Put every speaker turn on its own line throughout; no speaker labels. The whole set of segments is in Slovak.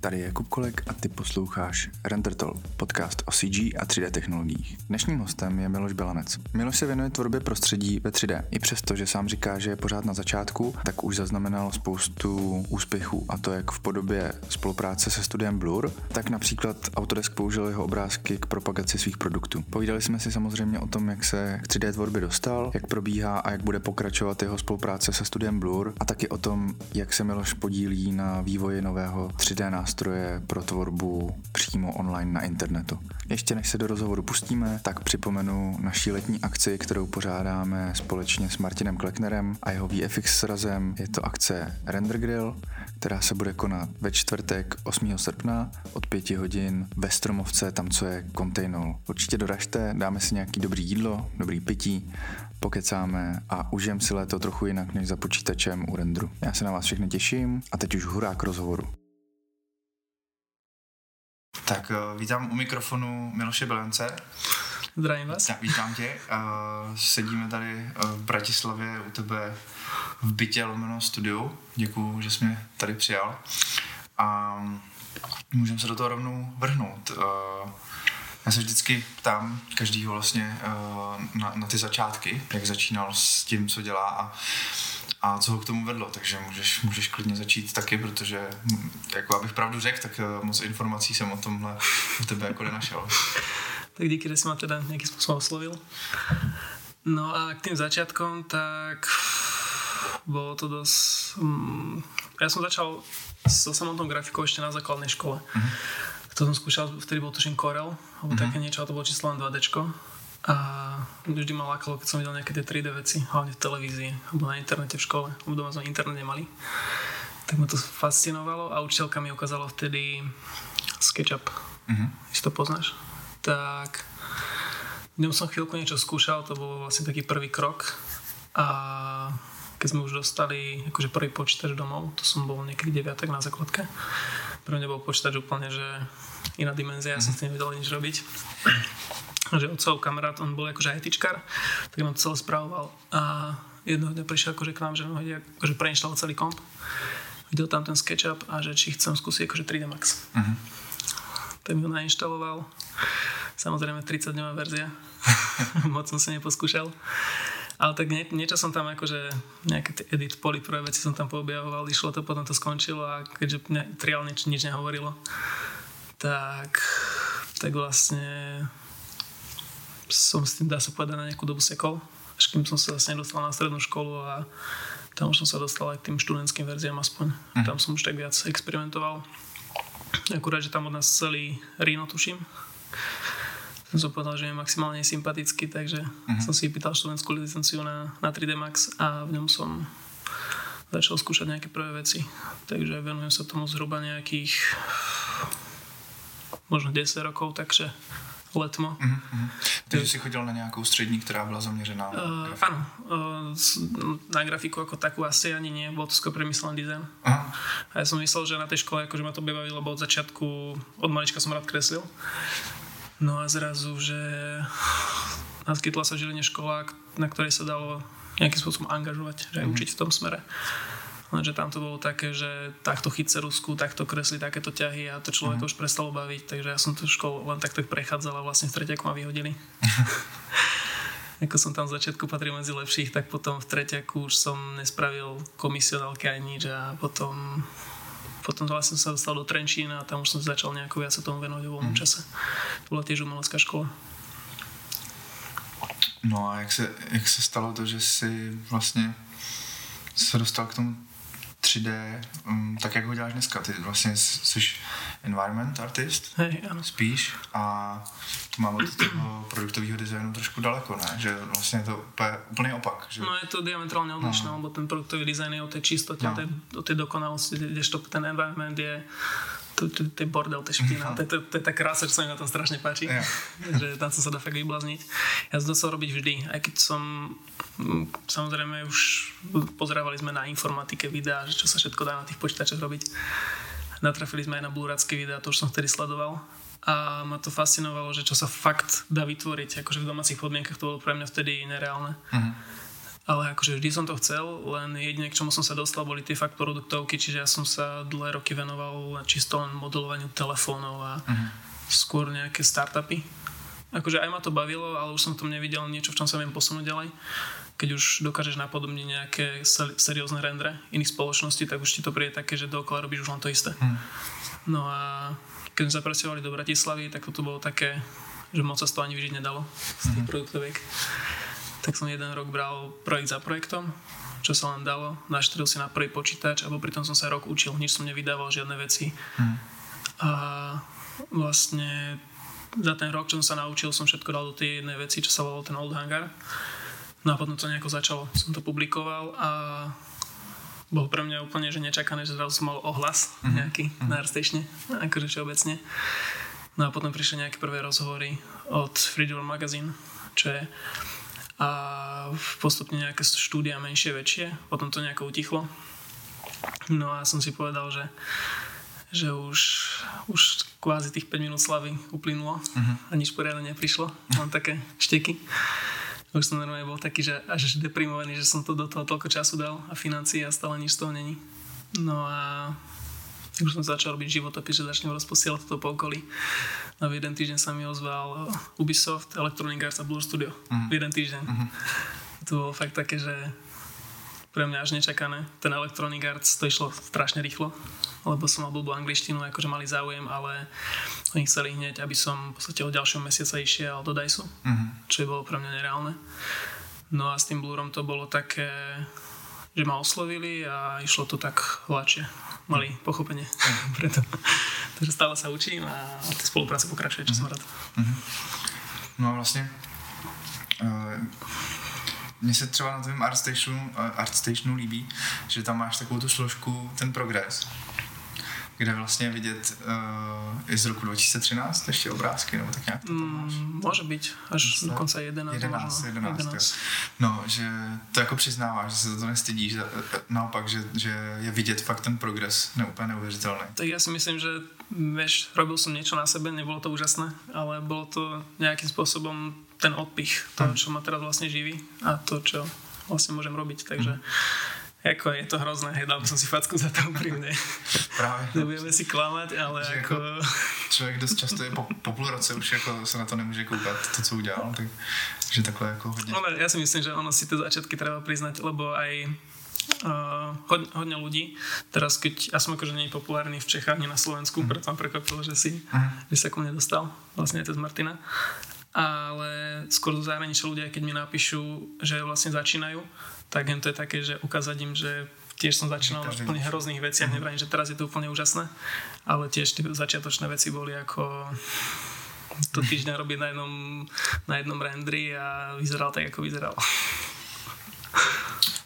Tady je Jakub Kolek a ty posloucháš Render Talk, podcast o CG a 3D technologiích. Dnešním hostem je Miloš Belanec. Miloš se věnuje tvorbě prostředí ve 3D. I přesto, že sám říká, že je pořád na začátku, tak už zaznamenal spoustu úspěchů a to jak v podobě spolupráce se studiem Blur, tak například Autodesk použil jeho obrázky k propagaci svých produktů. Povídali jsme si samozřejmě o tom, jak se k 3D tvorbě dostal, jak probíhá a jak bude pokračovat jeho spolupráce se studiem Blur a taky o tom, jak se Miloš podílí na vývoji nového 3D nástroje pro tvorbu přímo online na internetu. Ještě než se do rozhovoru pustíme, tak připomenu naší letní akci, kterou pořádáme společně s Martinem Kleknerem a jeho VFX srazem. Je to akce Render Grill, která se bude konat ve čtvrtek 8. srpna od 5 hodin ve Stromovce, tam co je kontejnol. Určitě doražte, dáme si nějaký dobrý jídlo, dobrý pití, pokecáme a užijem si léto trochu jinak než za počítačem u rendru. Já se na vás všechny těším a teď už hurá k rozhovoru. Tak uh, vítám u mikrofonu Miloše Belence.
Zdravím vás.
Tak, vítám tě. Uh, sedíme tady uh, v Bratislavě u tebe v bytě lomeno studiu. Děkuju, že jsi mě tady přijal. A můžeme se do toho rovnou vrhnout. Já se vždycky ptám každýho vlastně na, na ty začátky, jak začínal s tím, co dělá a a co ho k tomu vedlo, takže můžeš, můžeš klidně začít taky, protože hm, jako abych pravdu řekl, tak eh, moc informací jsem o tomhle u tebe jako nenašel.
Tak díky, že si ma teda nejakým spôsobom oslovil. No a k tým začiatkom, tak bolo to dosť... Um, ja som začal so samotnou grafikou ešte na základnej škole. Uh-huh. To som skúšal, vtedy bol tuším Corel, alebo uh-huh. také niečo, a to bolo číslo len 2D. A vždy ma lákalo, keď som videl nejaké tie 3D veci, hlavne v televízii, alebo na internete v škole, lebo doma sme internet nemali. Tak ma to fascinovalo a učiteľka mi ukázala vtedy SketchUp. Uh-huh. Si to poznáš? Tak v ňom som chvíľku niečo skúšal, to bol vlastne taký prvý krok a keď sme už dostali akože prvý počítač domov, to som bol niekedy deviatek na základke. Pre mňa bol počítač úplne, že iná dimenzia, ja som s tým nevedel nič robiť že otcov kamarát, on bol akože ITčkar, tak nám to celé spravoval a jednoho dňa prišiel akože k nám, že ide akože preinštalovať celý komp. Videl tam ten SketchUp a že či chcem skúsiť akože 3D Max. Uh-huh. Tak mi ho nainštaloval. Samozrejme 30 dňová verzia. Moc som si neposkúšal. Ale tak nie, niečo som tam akože nejaké tie edit poly, prvé veci som tam poobjavoval, išlo to, potom to skončilo a keďže ne, triál nič, nič nehovorilo, tak, tak vlastne som s tým, dá sa povedať, na nejakú dobu sekol, až kým som sa vlastne dostal na strednú školu a tam už som sa dostal aj k tým študentským verziám aspoň. Uh-huh. Tam som už tak viac experimentoval. Akurát, že tam od nás celý Rino, tuším. Som sa povedal, že je maximálne sympatický, takže uh-huh. som si vypýtal študentskú licenciu na, na 3D Max a v ňom som začal skúšať nejaké prvé veci. Takže venujem sa tomu zhruba nejakých možno 10 rokov, takže letmo. Uh-huh.
Takže si chodil na nějakou střední, která byla zaměřená na uh,
grafiku? Áno, uh, na grafiku ako takú asi ani nie, bol to skôr premyslený dizajn. Uh-huh. A ja som myslel, že na tej škole akože ma to bavilo, lebo od začiatku, od malička som rád kreslil. No a zrazu, že naskytla sa v Žiline škola, na ktorej sa dalo nejakým spôsobom angažovať, že aj uh-huh. učiť v tom smere. Lenže tam to bolo také, že takto chyť cerusku, takto kresli takéto ťahy a to človeka mm. už prestalo baviť, takže ja som tú školu len takto prechádzal a vlastne v treťaku ma vyhodili. Ako som tam v začiatku patril medzi lepších, tak potom v treťaku už som nespravil komisionálky ani nič a potom potom vlastne som sa dostal do Trenčína a tam už som začal nejako viac sa tomu venovať v voľnom mm. čase. To bola tiež umelecká škola.
No a jak se, jak se stalo to, že si vlastně se dostal k tomu 3D, um, tak jak ho děláš dneska. Ty vlastně jsi environment artist,
Hej, ano.
spíš a to mám od toho produktového designu trošku daleko, ne? Že vlastně je to úplně, úplný opak. Že...
No je to diametrálně odlišné, no. lebo ten produktový design je o té čistotě, no. o té dokonalosti, kdežto ten environment je je bordel, je špina. To, to, to je tá krása, čo sa mi na tom strašne páči. Yeah. že tam som sa dá fakt vyblázniť. Ja som to chcel robiť vždy, aj keď som mm, samozrejme už pozerávali sme na informatike videa, že čo sa všetko dá na tých počítačoch robiť. Natrafili sme aj na blurácké videa, to už som vtedy sledoval a ma to fascinovalo, že čo sa fakt dá vytvoriť, akože v domácich podmienkach to bolo pre mňa vtedy nereálne. Uh-huh ale akože vždy som to chcel, len jedine k čomu som sa dostal boli tie fakt produktovky, čiže ja som sa dlhé roky venoval čisto len modelovaniu telefónov a uh-huh. skôr nejaké startupy. Akože aj ma to bavilo, ale už som v tom nevidel niečo, v čom sa viem posunúť ďalej. Keď už dokážeš napodobniť nejaké seriózne rendre iných spoločností, tak už ti to príde také, že dookola robíš už len to isté. Uh-huh. No a keď sme sa presťahovali do Bratislavy, tak to bolo také, že moc sa z toho ani vyžiť nedalo z tých uh-huh. produktoviek tak som jeden rok bral projekt za projektom, čo sa len dalo. Naštril si na prvý počítač a popri tom som sa rok učil, nič som nevydával, žiadne veci. Hmm. A vlastne za ten rok, čo som sa naučil, som všetko dal do tej jednej veci, čo sa volalo ten Old Hangar. No a potom to nejako začalo. Som to publikoval a bolo pre mňa úplne že nečakané, že zrazu som mal ohlas mm-hmm. nejaký mm-hmm. na Arstatione, akože všeobecne. No a potom prišli nejaké prvé rozhovory od Freedom Magazine, čo je a postupne nejaké štúdia menšie, väčšie, potom to nejako utichlo. No a som si povedal, že, že už, už kvázi tých 5 minút slavy uplynulo uh-huh. a nič poriadne neprišlo, len také šteky. Už som normálne bol taký, že až deprimovaný, že som to do toho toľko času dal a financií a stále nič z toho není. No a už som začal robiť životopis, že začnem rozposielať toto po okolí. A v jeden týždeň sa mi ozval Ubisoft, Electronic Arts a Blur Studio. Uh-huh. V jeden týždeň. Uh-huh. To bolo fakt také, že pre mňa až nečakané. Ten Electronic Arts to išlo strašne rýchlo, lebo som mal blbú angličtinu, akože mali záujem, ale oni chceli hneď, aby som v podstate od ďalšieho mesiaca išiel do DICE, uh-huh. čo bolo pre mňa nereálne. No a s tým Blurom to bolo také, že ma oslovili a išlo to tak hladšie mali pochopenie preto. Takže stále sa učím a tá spolupráca pokračuje, čo som mhm. rád. Mhm.
No a vlastně uh, mně se třeba na tvém ArtStationu, ArtStationu líbí, že tam máš takovou tu složku, ten progres kde vlastně vidět uh, i z roku 2013 ještě obrázky, nebo tak nějak to tam máš.
Mm, může být, až do konce 11.
11, 11, 11. No, že to jako přiznáváš, že se to nestydíš, že, naopak, že, že je vidět fakt ten progres neúplně neuvěřitelný.
Tak já si myslím, že vieš, robil som niečo na sebe, nebolo to úžasné, ale bolo to nejakým spôsobom ten odpich hm. čo ma teraz vlastne živí a to, čo vlastne môžem robiť, takže mm Jako je to hrozné, hej, dal som si facku za to úprimne.
Právě.
Nebudeme si klamať, ale že jako...
Člověk dost často je po, po půl roce už jako se na to nemůže koukat, to, co udělal, tak, že takhle jako hodně.
Ono, ja si myslím, že ono si tie začiatky treba priznať, lebo aj uh, hodne, hodne ľudí, teraz keď, ja som akože nie populárny v Čechách, nie na Slovensku, mm. preto som prekvapil, že si, mm. že sa ku mne dostal, vlastne aj cez Martina, ale skôr zo zahraničia ľudia, keď mi napíšu, že vlastne začínajú, tak to je také, že ukázať im, že tiež som začínal na úplne hrozných veciach, uh-huh. nevrajím, že teraz je to úplne úžasné, ale tiež tie začiatočné veci boli ako to týždeň robiť na jednom, na jednom rendri a vyzeral tak, ako vyzeral.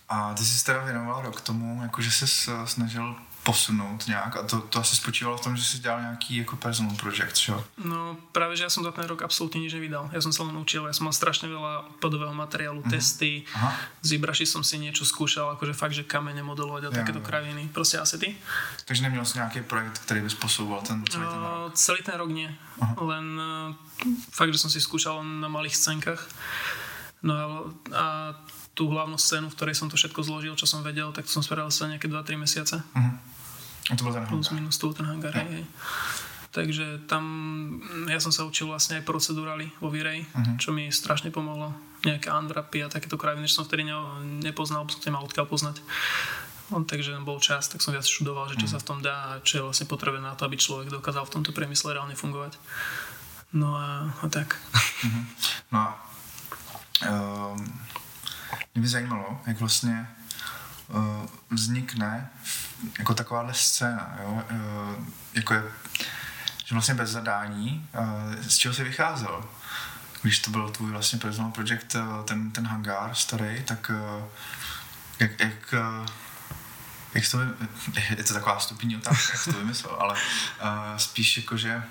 A ty jsi teda věnoval rok tomu, jakože se snažil posunout nějak a to, to asi spočívalo v tom, že si dělal nějaký jako personal project, čo?
No práve, že ja som za ten rok absolútne nič nevydal. Ja som sa len učil, ja som mal strašne veľa podového materiálu, uh-huh. testy, Aha. z Ibraši som si niečo skúšal, akože fakt, že kamene modelovať a ja, takéto ja. krajiny, proste asety.
Takže neměl si nejaký projekt, ktorý by spôsoboval ten celý ten rok?
Uh, celý ten rok nie, Aha. len uh, fakt, že som si skúšal na malých scénkach. No a, a tú hlavnú scénu, v ktorej som to všetko zložil, čo som vedel, tak som spravil sa nejaké 2-3 mesiace. Uh-huh.
To bol ten
Plus minus to ten hangár, ja. hej. Takže tam ja som sa učil vlastne aj procedúrali vo Virej, uh-huh. čo mi strašne pomohlo. Nejaké andrapy a takéto krajiny, čo som vtedy ne, nepoznal, som mal odkiaľ poznať. On, takže bol čas, tak som viac študoval, že čo uh-huh. sa v tom dá a čo je vlastne potrebné na to, aby človek dokázal v tomto priemysle reálne fungovať. No a, a tak. Uh-huh.
No a um, mě by zajímalo, jak vlastně vznikne jako takováhle scéna, jo? Uh, jako je, že vlastně bez zadání, uh, z čeho jsi vycházel? Když to byl tvůj vlastně personal project, ten, ten hangár starý, tak jak, jak jak to, je to taková stupní otázka, jak to vymyslel, ale spíš jako, že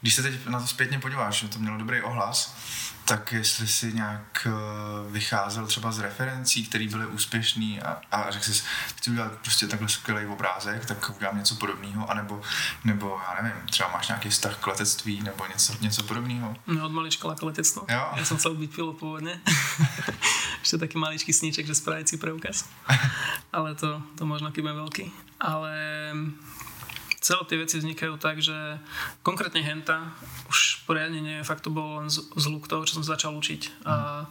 když se teď na to zpětně podíváš, že to mělo dobrý ohlas, tak jestli si nějak eh, vycházel třeba z referencí, které byly úspěšné a, a řekl jsi, chci udělat prostě takhle skvělý obrázek, tak udělám něco podobného, anebo, nebo já nevím, třeba máš nějaký vztah k letectví nebo něco, něco podobného.
No, od malička k letectvo. Jo? Já jsem chcel být pilot původně. ešte taký maličký sníček, že spraviť si preukaz. Ale to, to možno keď budem veľký. Ale celé tie veci vznikajú tak, že konkrétne henta už poriadne nie, fakt to bolo len zhluk toho, čo som začal učiť. A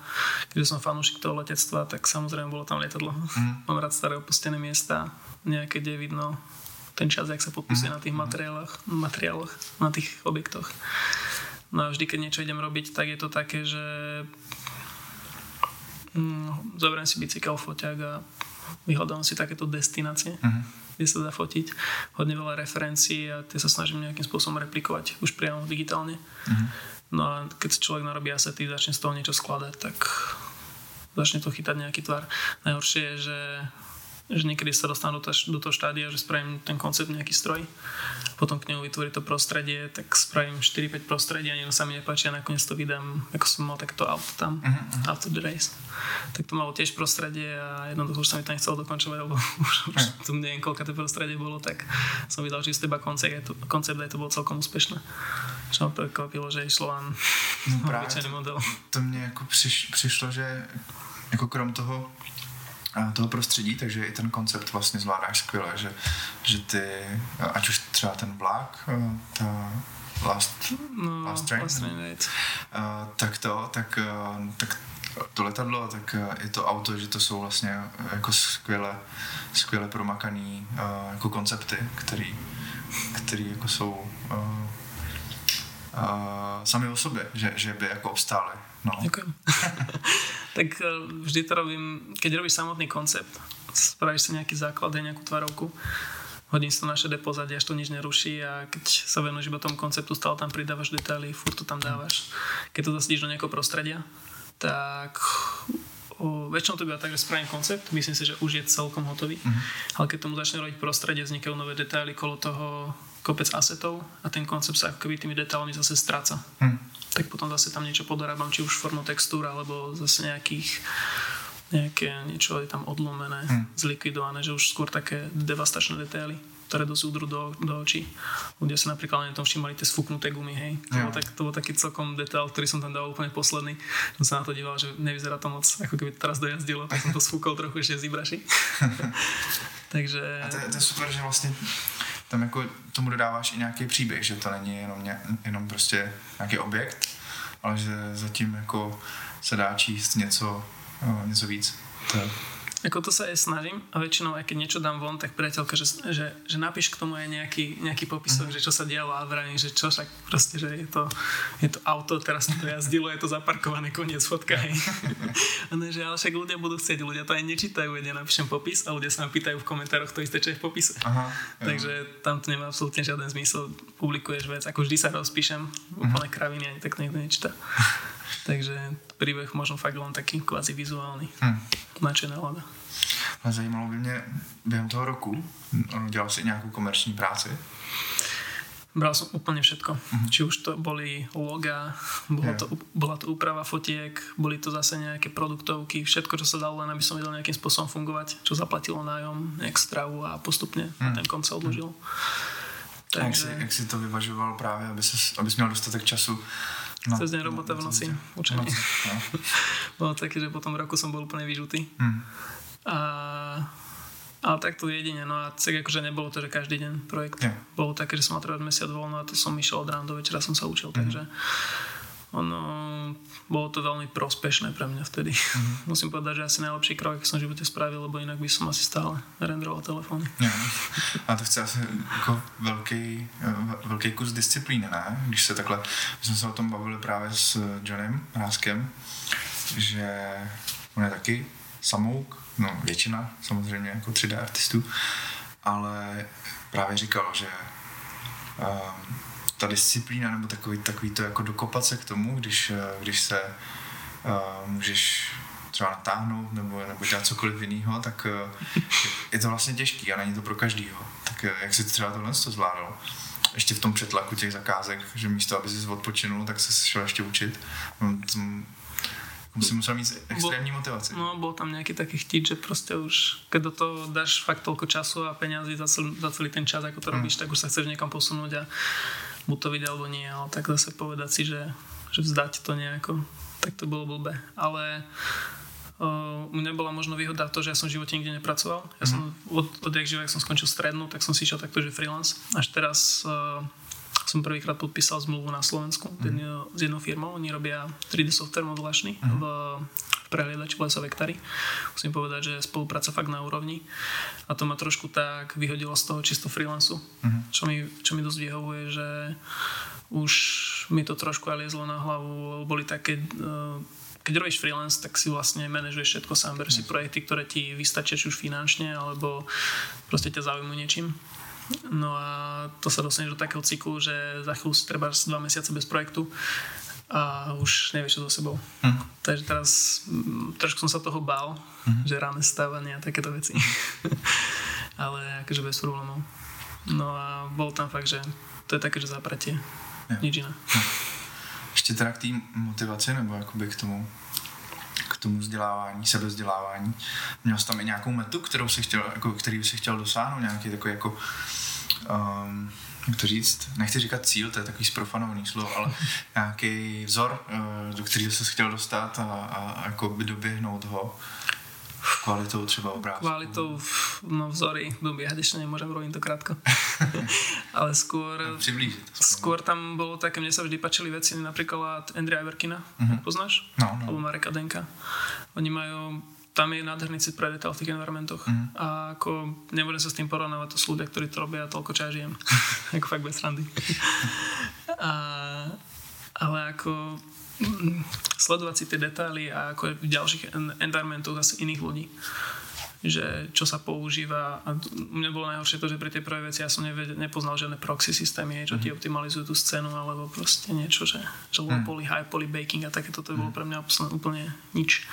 keďže som fanúšik toho letectva, tak samozrejme bolo tam lietadlo. Mm. Mám rád staré opustené miesta, nejaké, kde vidno ten čas, jak sa podpisuje mm. na tých materiáloch, materiáloch, na tých objektoch. No a vždy, keď niečo idem robiť, tak je to také, že mm, zoberiem si bicykel, foťák a vyhľadám si takéto destinácie, uh-huh. Kde sa dá fotiť. Hodne veľa referencií a tie sa snažím nejakým spôsobom replikovať už priamo digitálne. Uh-huh. No a keď človek narobí asety, začne z toho niečo skladať, tak začne to chytať nejaký tvar. Najhoršie je, že že niekedy sa dostanú do, do toho štádia, že spravím ten koncept nejaký stroj, potom k nemu vytvorí to prostredie, tak spravím 4-5 prostredí a sa mi nepáči a nakoniec to vydám, ako som mal takto auto tam, uh-huh. auto the race. Tak to malo tiež prostredie a jednoducho už sa mi to nechcelo dokončovať, lebo už, už tu neviem, koľko to prostredie bolo, tak som vydal čisto iba koncept, aj to, koncept aj to bolo celkom úspešné. Čo ma prekvapilo, že išlo len no, obyčajný model.
To mne jako přiš, přišlo, že jako krom toho toho prostředí, takže i ten koncept vlastně zvládáš skvěle, že, že ty, ať už třeba ten vlak, eh, ta Last,
no, last Train, last train
uh, tak to, tak, uh, tak to letadlo, tak i to auto, že to jsou vlastně jako skvěle, skvěle promakaný uh, jako koncepty, který, který jako jsou uh, uh, sami o sobě, že, že by jako obstály. No.
Ďakujem. tak e, vždy to robím, keď robíš samotný koncept, spravíš si nejaký základ, nejakú tvarovku, hodím si to naše depozadie, až to nič neruší a keď sa venuješ iba tomu konceptu, stále tam pridávaš detaily, furt to tam dávaš. Keď to zasadíš do nejakého prostredia, tak o, väčšinou to býva tak, že spravím koncept, myslím si, že už je celkom hotový, mm-hmm. ale keď tomu začne robiť prostredie, vznikajú nové detaily kolo toho kopec asetov a ten koncept sa ako keby tými detailami zase stráca. Mm tak potom zase tam niečo podorábam, či už formou textúr, alebo zase nejakých nejaké niečo je tam odlomené, hmm. zlikvidované, že už skôr také devastačné detaily, ktoré dosť udrú do, do očí. Ľudia sa napríklad na tom všimali tie sfúknuté gumy, hej. To, bol, tak, to bol taký celkom detail, ktorý som tam dal úplne posledný. Som sa na to díval, že nevyzerá to moc, ako keby teraz dojazdilo, tak som to sfúkol trochu ešte z Ibraši. Takže...
A to, to je super, že vlastně tam jako tomu dodáváš i nějaký příběh, že to není jenom, ně, jenom prostě nějaký objekt, ale že zatím jako se dá číst něco, no, něco víc. Je
Ako to sa aj snažím a väčšinou aj keď niečo dám von, tak priateľka, že, že, že napíš k tomu aj nejaký, nejaký popisok, mm. že čo sa dialo a vravím, že čo však proste, že je to, je to auto, teraz to jazdilo, je to zaparkované, koniec fotka, hej. a ne, že ale však ľudia budú chcieť, ľudia to aj nečítajú, ja napíšem popis a ľudia sa ma pýtajú v komentároch to isté, čo je v popise. Aha, Takže tam to nemá absolútne žiaden zmysel, publikuješ vec, ako vždy sa rozpíšem, úplne mhm. kraviny ani tak niekto nečíta. Takže príbeh možno fakt len taký kvázi vizuálny. Hmm. Načе nálada.
Ale zajímalo by mě, během toho roku dělal si nějakou komerční práci?
Bral som úplne všetko. Uh-huh. Či už to boli loga, bola, yeah. to, bola to úprava fotiek, boli to zase nejaké produktovky, všetko, čo sa dalo, len aby som vedel nejakým spôsobom fungovať, čo zaplatilo nájom, nejak stravu a postupne uh-huh. ten konc sa odložil.
Uh-huh. Takže... Jak, si, jak si to vyvažoval právě, aby, ses, aby měl dostatek času
No, Cez deň robota v noci, učenie. No. Bolo také, že po tom roku som bol úplne vyžutý. Mm. A, ale tak to jedine, no a tak akože nebolo to, že každý deň projekt. Yeah. Bolo také, že som mal treba mesiac voľno a to som išiel od rána do večera, som sa učil, mm. takže ono, bolo to veľmi prospešné pre mňa vtedy. Mm-hmm. Musím povedať, že asi najlepší krok, som v živote spravil, lebo inak by som asi stále renderoval telefóny.
Ja. A to chce asi jako velký, velký kus disciplíny, ne? Když se takhle, my jsme se o tom bavili právě s Johnem Ráskem, že on je taky samouk, no většina samozřejmě jako 3D artistů, ale právě říkal, že um, ta disciplína nebo takový, takový to jako dokopat se k tomu, když, eh, když se uh, můžeš třeba natáhnout nebo, nebo dělat cokoliv jiného, tak uh, je to vlastně těžký a není to pro každýho. Tak jak si třeba tohle to zvládal? Ještě v tom přetlaku těch zakázek, že místo, aby si odpočinul, tak se šel ještě učit. No, Musím musel mít extrémní motivaci.
No, bol tam nejaký taký chtít, že proste už, keď do toho dáš fakt toľko času a peniazy za celý, za celý ten čas, ako to mm. robíš, tak už sa chceš niekam posunúť a buď to vidieť alebo nie, ale tak zase povedať si, že, že vzdať to nejako, tak to bolo blbé. Ale Uh, mňa bola možno výhoda to, že ja som v živote nikde nepracoval. Ja som od, odjak živa, som skončil strednú, tak som si išiel takto, že freelance. Až teraz uh, som prvýkrát podpísal zmluvu na Slovensku mm. s jednou firmou. Oni robia 3D software modulačný mm. v, v prehliadači v Vectary. Musím povedať, že spolupráca fakt na úrovni. A to ma trošku tak vyhodilo z toho čisto freelancu, mm. čo, mi, čo mi dosť vyhovuje, že už mi to trošku aj liezlo na hlavu. Boli také uh, keď robíš freelance, tak si vlastne manažuješ všetko sám, bereš si projekty, ktoré ti vystačia či už finančne, alebo proste ťa zaujímu niečím. No a to sa dostaneš do takého cyklu, že za chvíľu si treba dva mesiace bez projektu a už nevieš čo so sebou. Hm. Takže teraz m, mm, trošku som sa toho bál, hm. že ráne stávanie a takéto veci. Ale akože bez problémov. No a bol tam fakt, že to je také, že zapratie. Nič iné. Hm.
Ještě teda k té motivaci nebo jakoby k tomu tomu vzdělávání, sebevzdělávání. Měl jsi tam i nějakou metu, kterou si chtěl, jako, který si chtěl dosáhnout, nějaký takový jako um, jak to říct, nechci říkat cíl, to je takový zprofanovaný slovo, ale nějaký vzor, uh, do kterého se chtěl dostat a, a, a jako by doběhnout ho. Kvalitou třeba obrázku.
Kvalitou, no vzory, dobiehať ešte nemôžem, robím to krátko. Ale skôr...
No, priblížiť.
Skôr tam bolo také, mne sa vždy páčili veci napríklad Andrea Iverkina, uh-huh. poznáš?
No, no.
Alebo Mareka Denka. Oni majú tam je nádherný cit pre detail v tých environmentoch. Mm. A ako nebudem sa s tým porovnávať, to sú ľudia, ktorí to robia a toľko čas žijem. ako fakt bez randy. a, ale ako sledovať si tie detaily a ako v ďalších environmentoch zase iných ľudí že čo sa používa a mne bolo najhoršie to, že pri tej prvej veci ja som neved, nepoznal žiadne proxy systémy, čo mm. ti mhm. optimalizujú tú scénu alebo proste niečo, že, že low mm. poly, high poly, baking a takéto to bolo mhm. pre mňa úplne nič.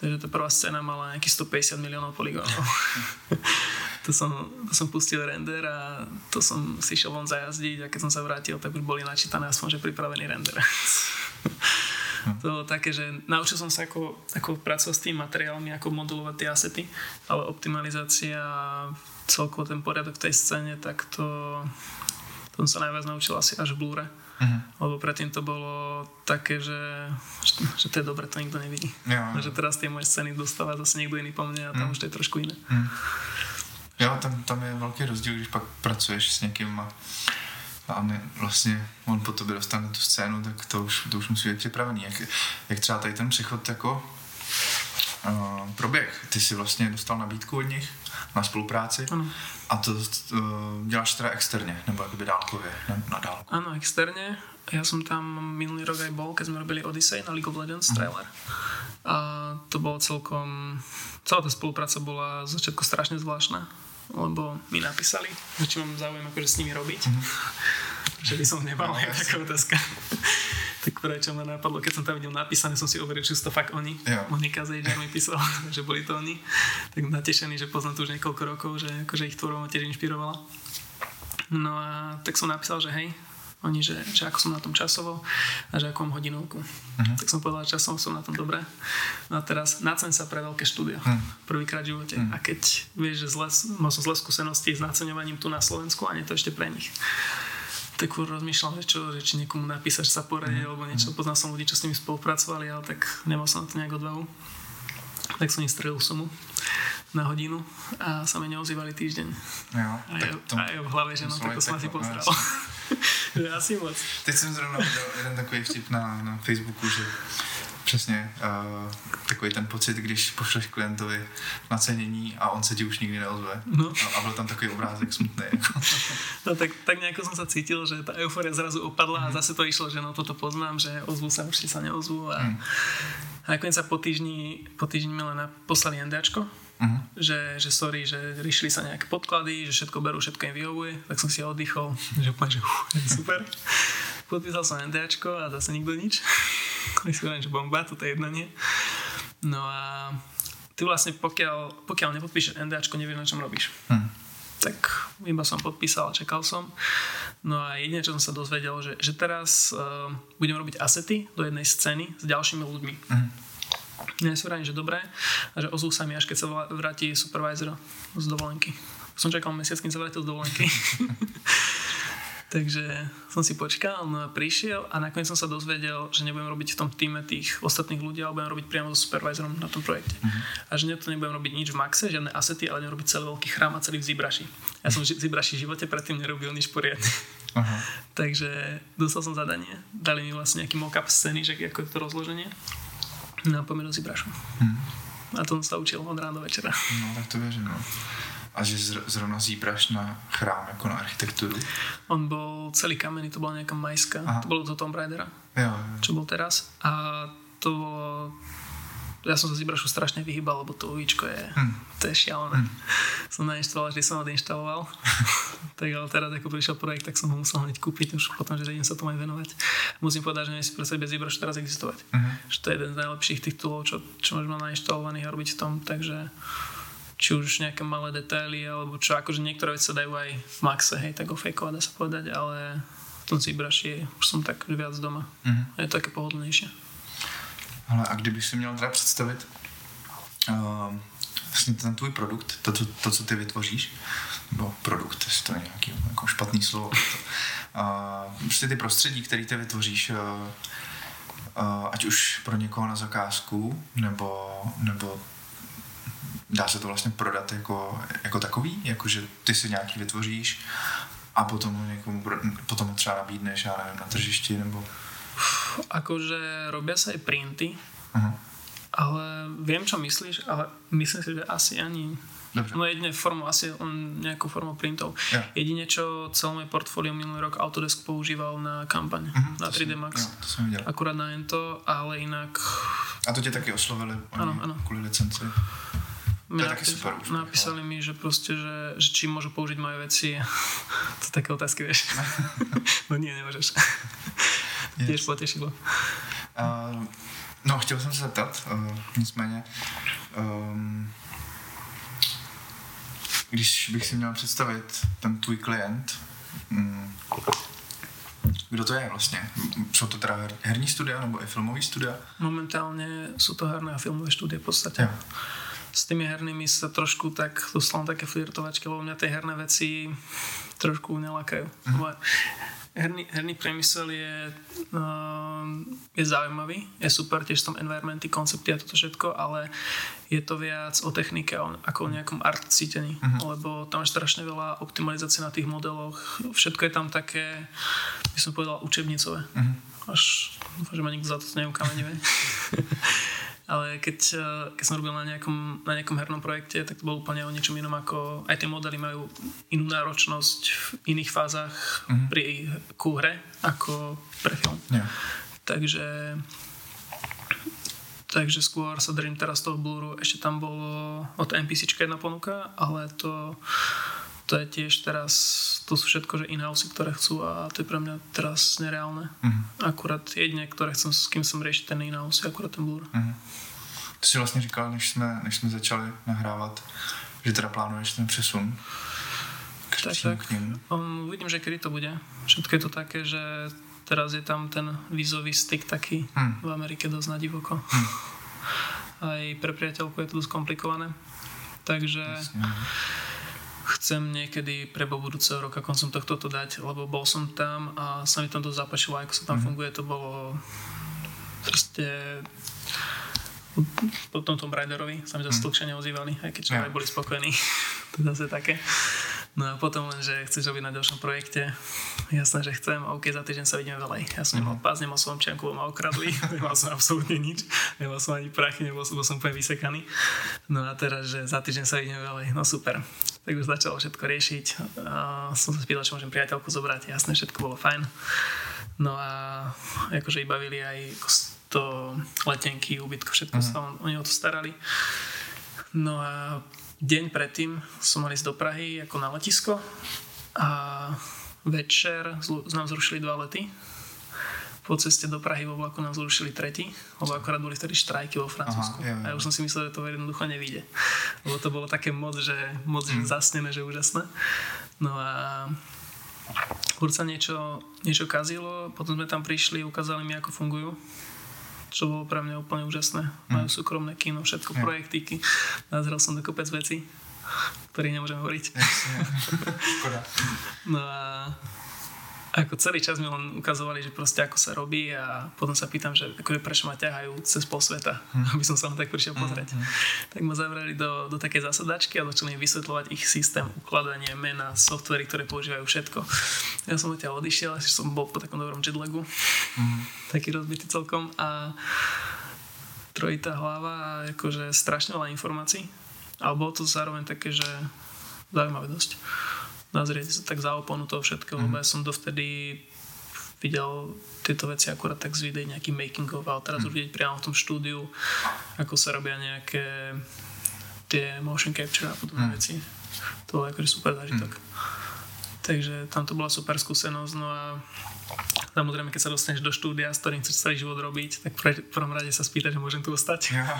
Takže tá prvá scéna mala nejakých 150 miliónov poligónov. to, som, to som pustil render a to som si šiel von zajazdiť a keď som sa vrátil, tak už boli načítané aspoň, že pripravený render. to bolo také, že naučil som sa ako, ako pracovať s tým materiálmi, ako modulovať tie asety, ale optimalizácia celkovo ten poriadok tej scéne, tak to, to som sa najviac naučil asi až v Blure. Uh-huh. Lebo predtým to bolo také, že, že, to je dobre, to nikto nevidí. Ja. Že teraz tie moje scény dostáva zase niekto iný po mne a tam uh-huh. už to je trošku iné. Uh-huh.
Jo, tam, tam je velký rozdíl, když pak pracuješ s někým a a ne, vlastně on po tobě dostane tu scénu, tak to už, to už musí být připravený. Jak, jak třeba tady ten přechod jako uh, proběh. Ty si vlastně dostal nabídku od nich na spolupráci ano. A to uh, děláš teda externě, nebo jakoby dálkově, ne, na dálku.
Ano, externě. Ja som tam minulý rok aj bol, keď sme robili Odyssey na League of Legends uh-huh. trailer. A to bolo celkom... Celá tá spolupráca bola z začiatku strašne zvláštna lebo mi napísali, že či mám záujem akože s nimi robiť. Mm-hmm. že by som nemal, no, taká otázka. Tak prvé, čo ma napadlo, keď som tam videl napísané, som si overil, či sú to fakt oni. Yeah. Monika Zejžar mi písala, že boli to oni. Tak natešený, že poznám to už niekoľko rokov, že akože ich tvorba tiež inšpirovala. No a tak som napísal, že hej, oni, že, že ako som na tom časovo a že ako mám hodinovku. Uh-huh. Tak som povedal, že časom som na tom dobre. No a teraz nacen sa pre veľké štúdio. Uh-huh. Prvýkrát v živote. Uh-huh. A keď vieš, že zle, mal som zlé skúsenosti s naceňovaním tu na Slovensku a nie to ešte pre nich tak rozmýšľam, že, čo, že či niekomu napísať, že sa poradí mm. alebo niečo. Poznal som ľudí, čo s nimi spolupracovali, ale tak nemal som na to nejak odvahu. Tak som im strelil sumu na hodinu a sa mi neozývali týždeň.
Jo,
a, je, to, a je v hlave, že no, tak to som asi pozrel. Asi moc.
Teď jsem zrovna viděl jeden takový vtip na, na Facebooku, že přesně uh, takový ten pocit, když pošleš klientovi nacenění a on se ti už nikdy neozve. No. A, a byl tam takový obrázek smutný. Jako.
no tak, tak nejako som sa cítil, že tá euforia zrazu opadla mm. a mhm. zase to išlo, že no toto poznám, že ozvu sa, určite sa neozvu a, mm. a nakoniec sa po týždni, po týždni mi len poslali NDAčko uh-huh. že, že sorry, že riešili sa nejaké podklady, že všetko berú, všetko im vyhovuje, tak som si oddychol, že úplne, že uh, super. Podpísal som NDAčko a zase nikto nič. Tak si hovorím, že bomba, toto je jednanie. No a ty vlastne pokiaľ, pokiaľ nepodpíšeš NDAčko, nevieš, na čom robíš. Uh-huh. Tak iba som podpísal a čakal som. No a jedine, čo som sa dozvedel, že, že teraz uh, budem robiť asety do jednej scény s ďalšími ľuďmi. Uh-huh ja si vrajím, že dobré a že ozú sa mi až keď sa vráti supervisor z dovolenky. Som čakal mesiac, kým sa vrátil z dovolenky. Takže som si počkal, no a prišiel a nakoniec som sa dozvedel, že nebudem robiť v tom týme tých ostatných ľudí, ale budem robiť priamo so supervisorom na tom projekte. Uh-huh. A že to nebudem robiť nič v Maxe, žiadne asety, ale budem robiť celý veľký chrám a celý v Zibraši. Ja som v Zibraši v živote predtým nerobil nič poriadne. Uh-huh. Takže dostal som zadanie. Dali mi vlastne nejaký mock-up scény, že ako je to rozloženie. No a do Zibrašu. Uh-huh. A to som sa učil od rána do večera.
No tak to věřím, no. A že zrovna zíbraš na chrám, jako na architekturu?
On bol celý kamenný, to bola nejaká majská. Aha. To bolo to Tomb Raidera,
jo, jo.
čo bol teraz. A to ja som sa Zibrašu strašne vyhýbal, lebo to uvíčko je, hmm. to je šialené. Hmm. Som nainštaloval, že som odinštaloval. tak ale teraz, ako prišiel projekt, tak som ho musel hneď kúpiť už potom, že idem sa tomu aj venovať. Musím povedať, že neviem si predstaviť bez Zibrašu teraz existovať. Hmm. Že to je jeden z najlepších titulov, čo, čo môžem nainštalovaných a robiť v tom, takže či už nejaké malé detaily, alebo čo, akože niektoré veci sa dajú aj v Maxe, hej, tak ofejkovať, dá sa povedať, ale v tom Zibraši už som tak viac doma. Mm-hmm. Je to také pohodlnejšie.
Ale a kdyby si měl teda představit uh, vlastně ten tvůj produkt, to, to, to, co ty vytvoříš, nebo produkt, to je nějaký jako špatný slovo, to, uh, prostě ty prostředí, které ty vytvoříš, uh, uh, ať už pro někoho na zakázku, nebo, nebo dá se to vlastně prodat jako, jako takový, jako že ty si nějaký vytvoříš a potom ho někomu, potom ho třeba nabídneš, já nevím, na tržišti, nebo...
Akože robia sa aj printy, uh-huh. ale viem, čo myslíš, ale myslím si, že asi ani Dobre. No jedine formu, asi on nejakú formu printov. Ja. Jedine, čo celé moje portfólio minulý rok Autodesk používal na kampaň, uh-huh, na 3D Max. Ja,
to som videl.
Akurát na Ento, ale inak...
A to ťa taky oslovili
ano, ano.
kvôli licenci?
Je napíš, super napísali mi, že proste, že, že či môžu použiť moje veci. to také otázky, vieš. no nie, nemôžeš. yes. Tiež potešilo.
Uh, no, chtěl jsem se zeptat, uh, nicméně, um, když bych si měl představit ten tvůj klient, um, kdo to je vlastně? Jsou to teda herní studia nebo i filmový studia?
Momentálně jsou to herné a filmové studie v podstatě. Ja. S tými hernými sa trošku tak dostávam také flirtovačky, lebo mňa tie herné veci trošku nelakajú. Mm-hmm herný, herný priemysel je, uh, je zaujímavý, je super, tiež tam environmenty, koncepty a toto všetko, ale je to viac o technike ako o nejakom art cítení, uh-huh. lebo tam je strašne veľa optimalizácie na tých modeloch, všetko je tam také, by som povedal, učebnicové. Uh-huh. Až dúfam, že ma nikto za to neukamenive. ale keď, eh, keď som robil na nejakom, na nejakom hernom projekte, tak to bolo úplne o niečom inom ako aj tie modely majú inú náročnosť v iných fázach mm-hmm. pri ku hre ako pre film. Yeah. Takže takže skôr sa držím teraz toho Bluru. Ešte tam bolo od NPCčka jedna ponuka, ale to to je tiež teraz, to sú všetko, že in-house, ktoré chcú a to je pre mňa teraz nereálne. Uh-huh. Akurát jedine, ktoré chcem, s kým som riešiť ten in-house, akurát ten Blur. Uh-huh.
To si vlastně říkal, než jsme, než jsme začali nahrávat, že teda plánuješ ten přesun.
K tak, tak. K ním. Um, uvidím, že kedy to bude. Všetko je to také, že teraz je tam ten vízový styk taký hmm. v Amerike dosť na divoko. Hmm. Aj pre priateľku je to dosť komplikované. Takže... Jasne chcem niekedy prebo budúceho roka koncom tohto to dať, lebo bol som tam a sa mi tam to zapáčilo, ako sa tam mm-hmm. funguje, to bolo proste po tomto Raiderovi sa mi zase mm. dlhšie neozývali, aj keď ja. boli spokojní. to je zase také. No a potom len, že chceš robiť na ďalšom projekte. Jasné, že chcem. OK, za týždeň sa vidíme veľej. Ja som nemal pás, nemal som občianku, bo ma okradli. nemal som absolútne nič. Nemal som ani prachy, nebol som, bol som úplne vysekaný. No a teraz, že za týždeň sa vidíme veľej. No super. Tak už začalo všetko riešiť. A som sa spýtal, či môžem priateľku zobrať. Jasné, všetko bolo fajn. No a akože i bavili aj to letenky, ubytko, všetko uh-huh. sa on, oni o to starali. No a deň predtým som mal ísť do Prahy ako na letisko a večer nám zrušili dva lety. Po ceste do Prahy vo vlaku nám zrušili tretí, lebo akorát boli vtedy štrajky vo Francúzsku. Aha. A ja už som si myslel, že to jednoducho nevíde. Lebo to bolo také moc, že moc mm. zasnené, že úžasné. No a furt sa niečo, niečo kazilo, potom sme tam prišli, ukázali mi, ako fungujú čo bolo pre mňa úplne úžasné. Majú mm. súkromné kino, všetko, mm. projektíky. Nazrel som do kopec veci, ktorých nemôžem hovoriť. no a ako celý čas mi len ukazovali, že proste ako sa robí a potom sa pýtam, že akože prečo ma ťahajú cez pol sveta, hmm. aby som sa len tak prišiel pozrieť. Hmm. Tak ma zavreli do, do takej zasadačky a začali vysvetľovať ich systém ukladania mena, softvery, ktoré používajú všetko. Ja som odtiaľ odišiel, že som bol po takom dobrom jetlagu, hmm. taký rozbitý celkom a trojitá hlava a akože strašne veľa informácií. Ale bolo to zároveň také, že zaujímavé dosť nazrieť tak za oponu toho všetkého, mm. lebo ja som dovtedy videl tieto veci akurát tak z videí nejaký making of, ale teraz mm. už vidieť priamo v tom štúdiu, ako sa robia nejaké tie motion capture a podobné mm. veci. To bol akože super zážitok. Mm. Takže tam to bola super skúsenosť, no a samozrejme, keď sa dostaneš do štúdia, s ktorým chceš celý život robiť, tak v prvom rade sa spýta, že môžem tu ostať. Ja.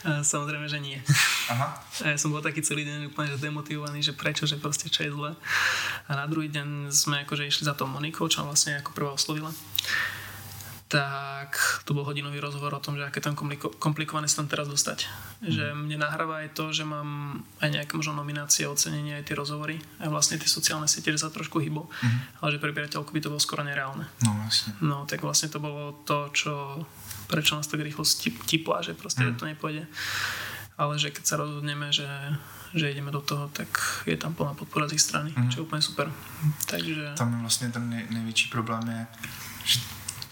A samozrejme, že nie. Aha. A ja som bol taký celý deň úplne že demotivovaný, že prečo, že proste čo je zle. A na druhý deň sme akože išli za tou Monikou, čo vlastne ako prvá oslovila tak to bol hodinový rozhovor o tom, že aké tam kompliko- komplikované sa tam teraz dostať. Mm. Že mne nahráva aj to, že mám aj nejaké možno nominácie, ocenenie, aj tie rozhovory, aj vlastne tie sociálne siete, že sa trošku hýbu, mm. ale že pre priateľku by to bolo skoro nereálne.
No vlastne.
No tak vlastne to bolo to, čo prečo nás tak rýchlo tipla, že proste mm. to nepôjde. Ale že keď sa rozhodneme, že, že ideme do toho, tak je tam plná podpora z ich strany, mm. čo je úplne super. Takže...
Tam je vlastně ten nej, největší problém je, že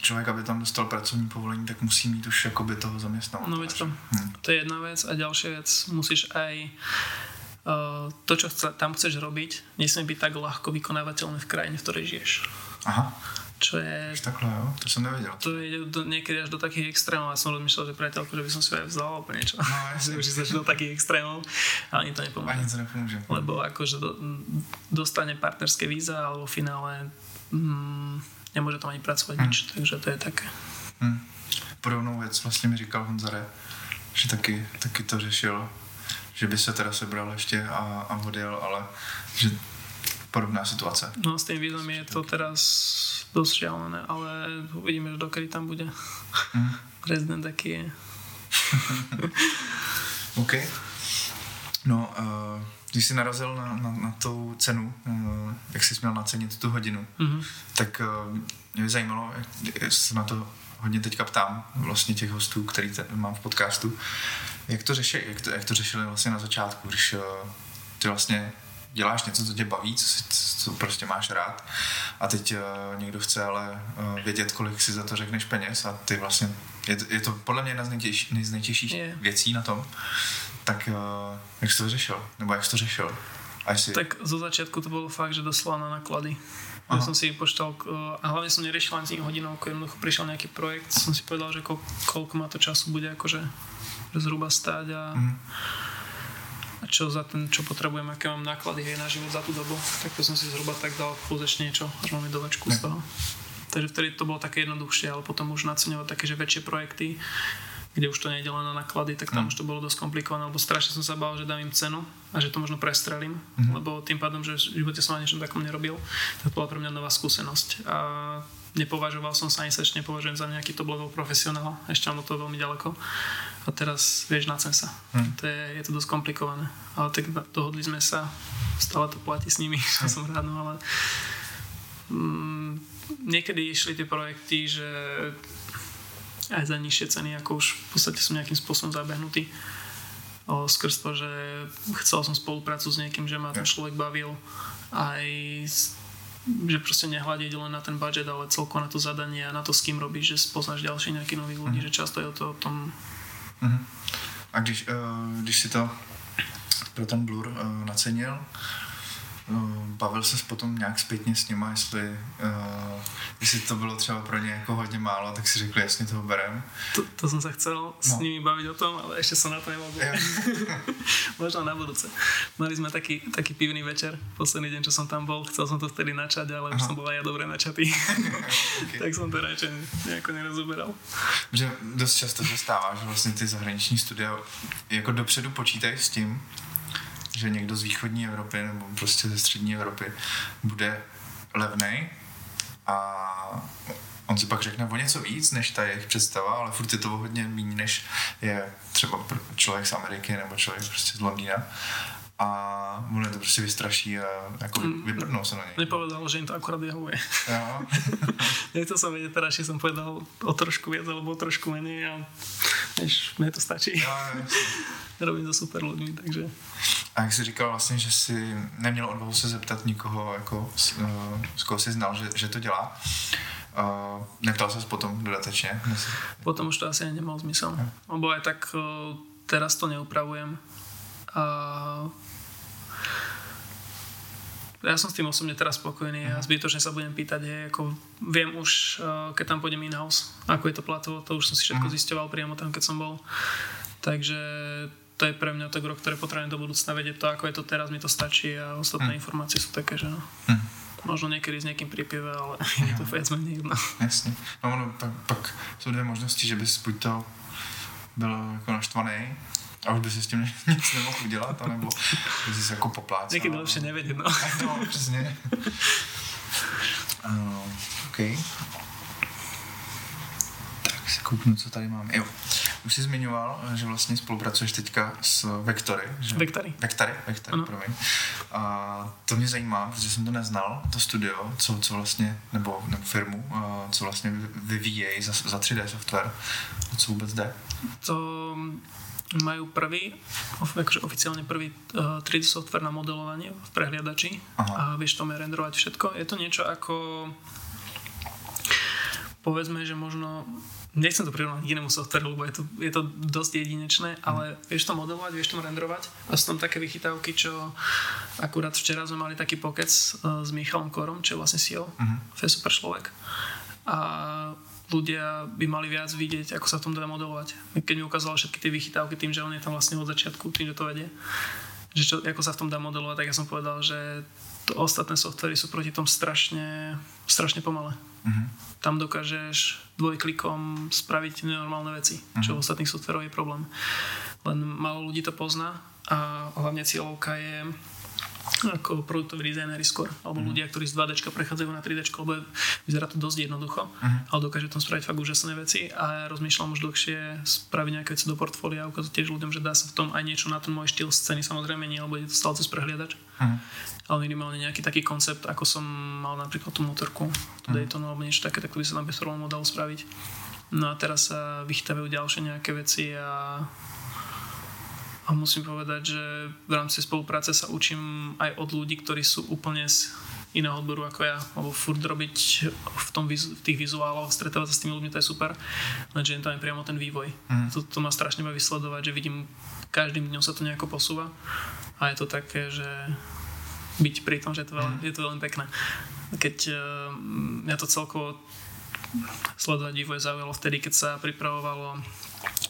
člověk, aby tam dostal pracovní povolení, tak musí mít už jakoby toho zaměstnavatele.
No veď to. Hmm. To je jedna vec a ďalšia vec, musíš aj uh, to, čo tam chceš robiť, nesmie byť tak ľahko vykonávateľné v krajine, v ktorej žiješ. Aha. Čo je...
Už takhle, jo? To som nevedel.
To je do, niekedy až do takých extrémov. Ja som rozmýšľal, že priateľku, že by som si aj vzal alebo niečo. No, že už sa do takých extrémov. Ale ani to nepomôže.
Ani to nepomôže.
Lebo akože do, dostane partnerské víza alebo v finále mm, nemůže tam ani pracovat hmm. nič, takže to je také.
Hmm. Podobnou věc vlastně mi říkal Honzare, že taky, taky to řešil, že by se teda sebral ještě a, a odjel, ale že podobná situace.
No s tým vízom je to teraz dosť šialené, ale uvidíme, že dokedy tam bude hmm. prezident, aký je.
OK. No, uh, když jsi narazil na, na, na tu cenu, uh, jak jsi měl nacenit tu hodinu, mm-hmm. tak uh, mě by zajímalo, jak se na to hodně teďka ptám, vlastně těch hostů, který te, mám v podcastu, jak to, řeši, jak to, jak to řešili vlastně na začátku, když uh, ty vlastně děláš něco, co tě baví, co, si, co prostě máš rád a teď uh, někdo chce ale uh, vědět, kolik si za to řekneš peněz a ty vlastně, je, je to podle mě jedna z nejtěžších, z nejtěžších yeah. věcí na tom, tak uh, jak jsi to řešil? Nebo jak jsi to řešil?
si... Tak zo začiatku to bolo fakt, že doslova na náklady. Ja som si počítal, a hlavne som neriešil ani tým hodinovku, jednoducho prišiel nejaký projekt, som si povedal, že koľko, koľko ma to času bude akože zhruba stáť a, mm. a čo za ten, čo potrebujem, aké mám náklady aj na život za tú dobu, tak to som si zhruba tak dal plus ešte niečo, až mám dovačku z toho. Takže vtedy to bolo také jednoduchšie, ale potom už naceňovať také, že väčšie projekty, kde už to nejde len na náklady, tak tam mm. už to bolo dosť komplikované, lebo strašne som sa bál, že dám im cenu a že to možno prestrelím, mm. lebo tým pádom, že v živote som ani niečom takom nerobil, tak to bola pre mňa nová skúsenosť. A nepovažoval som sa ani sa ešte nepovažujem za nejaký top level profesionál, ešte mám do toho veľmi ďaleko. A teraz vieš na cen sa. Mm. To je, je to dosť komplikované. Ale tak dohodli sme sa, stále to platí s nimi, že som rád, no ale mm, niekedy išli tie projekty, že aj za nižšie ceny, ako už v podstate som nejakým spôsobom zabehnutý. O, skrz to, že chcel som spoluprácu s niekým, že ma ten človek bavil aj že proste nehľadiť len na ten budget, ale celko na to zadanie a na to, s kým robíš, že spoznáš ďalších nejakých nových ľudí, uh-huh. že často je to o tom.
Uh-huh. A když, uh, když si to pro ten blur uh, nacenil, Eh, bavil se potom nějak zpětně s nima, jestli, uh, jestli to bylo třeba pro ně jako hodně málo, tak si řekli, jasně toho berem.
To, to jsem se chcel s no. nimi baviť o tom, ale ešte som na to nemohol. Možno na budúce. Mali sme taký, taký pivný večer, posledný deň, čo som tam bol, chcel som to vtedy načať, ale Aha. už som bol aj ja dobre načatý. okay. tak som to radšej nejako nerozoberal.
Že dost často se stává, že vlastně ty zahraniční studia jako dopředu počítají s tím, že někdo z východní Evropy nebo prostě ze střední Evropy bude levný a on si pak řekne o něco víc, než ta jejich představa, ale furt je to hodně méně, než je třeba člověk z Ameriky nebo člověk prostě z Londýna. a je to prostě vystraší a jako mm. vyprdnou se na něj.
Nepovedal, že jim to akorát vyhovuje.
Jo.
Nechcel som vedieť teraz, či som povedal o trošku viac alebo o trošku menej a než mne to stačí.
Jo, jasně.
Robím to super ľuďmi, takže...
A jak jsi říkal vlastně, že jsi neměl odvahu se zeptat nikoho, jako, z, uh, z koho jsi znal, že, že to dělá, uh, neptal ses potom dodatečně?
Potom už to asi nemal zmysel. Lebo aj tak uh, teraz to neupravujem. A ja som s tým osobne teraz spokojný a zbytočne sa budem pýtať, je, ako viem už, uh, keď tam pôjdem in-house, ako je to platovo, to už som si všetko zisťoval priamo tam, keď som bol. Takže to je pre mňa to gro, ktoré potrebujem do budúcna vedieť to, ako je to teraz, mi to stačí a ostatné mm. informácie sú také, že no. Mm. Možno niekedy s niekým pripieve, ale je to viac menej jedno.
Jasně. No ono, pak, pak jsou dvě možnosti, že bys buď to byl jako naštvaný a už by si s tím nic nemohl udělat, anebo by si jako poplácal.
Niekedy lepšie nevedieť, no.
No, přesně. Uh, OK. Tak si kouknu, co tady mám. Jo. Už jsi zmiňoval, že vlastně spolupracuješ teďka s Vektory. Že?
Vektory.
Vektory, Vektory,
Ano.
promiň. A to mě zajímá, protože jsem to neznal, to studio, co, co vlastně, nebo, nebo firmu, co vlastně vyvíjejí za, za 3D software, o co vůbec jde.
To majú prvý, akože oficiálne prvý uh, 3D software na modelovanie v prehliadači
Aha.
a vieš tam renderovať všetko. Je to niečo ako povedzme, že možno nechcem to prirovnať k inému softveru, lebo je to, je to dosť jedinečné, ale vieš to modelovať, vieš tam renderovať a sú tam také vychytávky, čo akurát včera sme mali taký pokec uh, s Michalom Korom, čo je vlastne CEO,
Mhm.
to je super človek. A ľudia by mali viac vidieť, ako sa v tom dá modelovať. Keď mi ukázal všetky tie vychytávky tým, že on je tam vlastne od začiatku, tým, že to vedie, že čo, ako sa v tom dá modelovať, tak ja som povedal, že to ostatné softvery sú proti tom strašne, strašne pomalé.
Mhm.
Tam dokážeš dvojklikom spraviť nenormálne veci, čo v ostatných softverov je problém. Len málo ľudí to pozná a hlavne cieľovka je ako produktoví dizajnéri skôr, alebo ľudia, ktorí z 2D prechádzajú na 3D, lebo vyzerá to dosť jednoducho, ale dokáže tam spraviť fakt úžasné veci. A ja rozmýšľam už dlhšie spraviť nejaké veci do portfólia a ukázať tiež ľuďom, že dá sa v tom aj niečo na ten môj štýl scény, samozrejme nie, lebo je to stále cez prehliadač,
Mhm.
ale minimálne nejaký taký koncept, ako som mal napríklad tú motorku, tú Daytonu alebo niečo také, tak to by sa tam bez problémov dalo spraviť. No a teraz sa vychytávajú ďalšie nejaké veci a a musím povedať, že v rámci spolupráce sa učím aj od ľudí, ktorí sú úplne z iného odboru ako ja, lebo furt robiť v, tom, v tých vizuáloch, stretávať sa s tými ľuďmi, to je super, lenže je tam je priamo ten vývoj.
Mhm.
To, to ma strašne baví sledovať, že vidím, každým dňom sa to nejako posúva a je to také, že byť pri tom, že je to veľmi, je to veľmi pekné. Keď uh, mňa to celkovo sledovať vývoj zaujalo vtedy, keď sa pripravovalo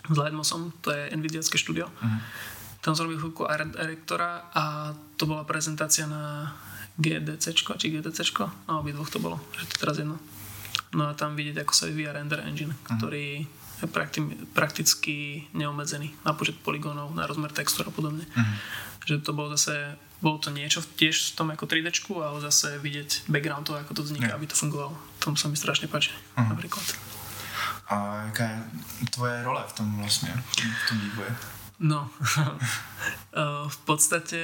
s Lightmosom, to je Nvidiacké štúdio.
Mhm.
Tam som robil chvíľku art direktora a to bola prezentácia na GDC či GDC, no obidvoch to bolo, že to teraz jedno. No a tam vidieť, ako sa vyvíja render engine, ktorý je prakti- prakticky neobmedzený na počet poligónov, na rozmer textúr a podobne. Že to bolo zase, bolo to niečo tiež v tom ako 3D, ale zase vidieť background toho, ako to vzniká,
Jo.
aby to fungovalo. Tom sa mi strašne páči,
Mhm.
napríklad.
A jaká je tvoje role v tom vlastně, v tom vývoji?
No, Eh, v podstate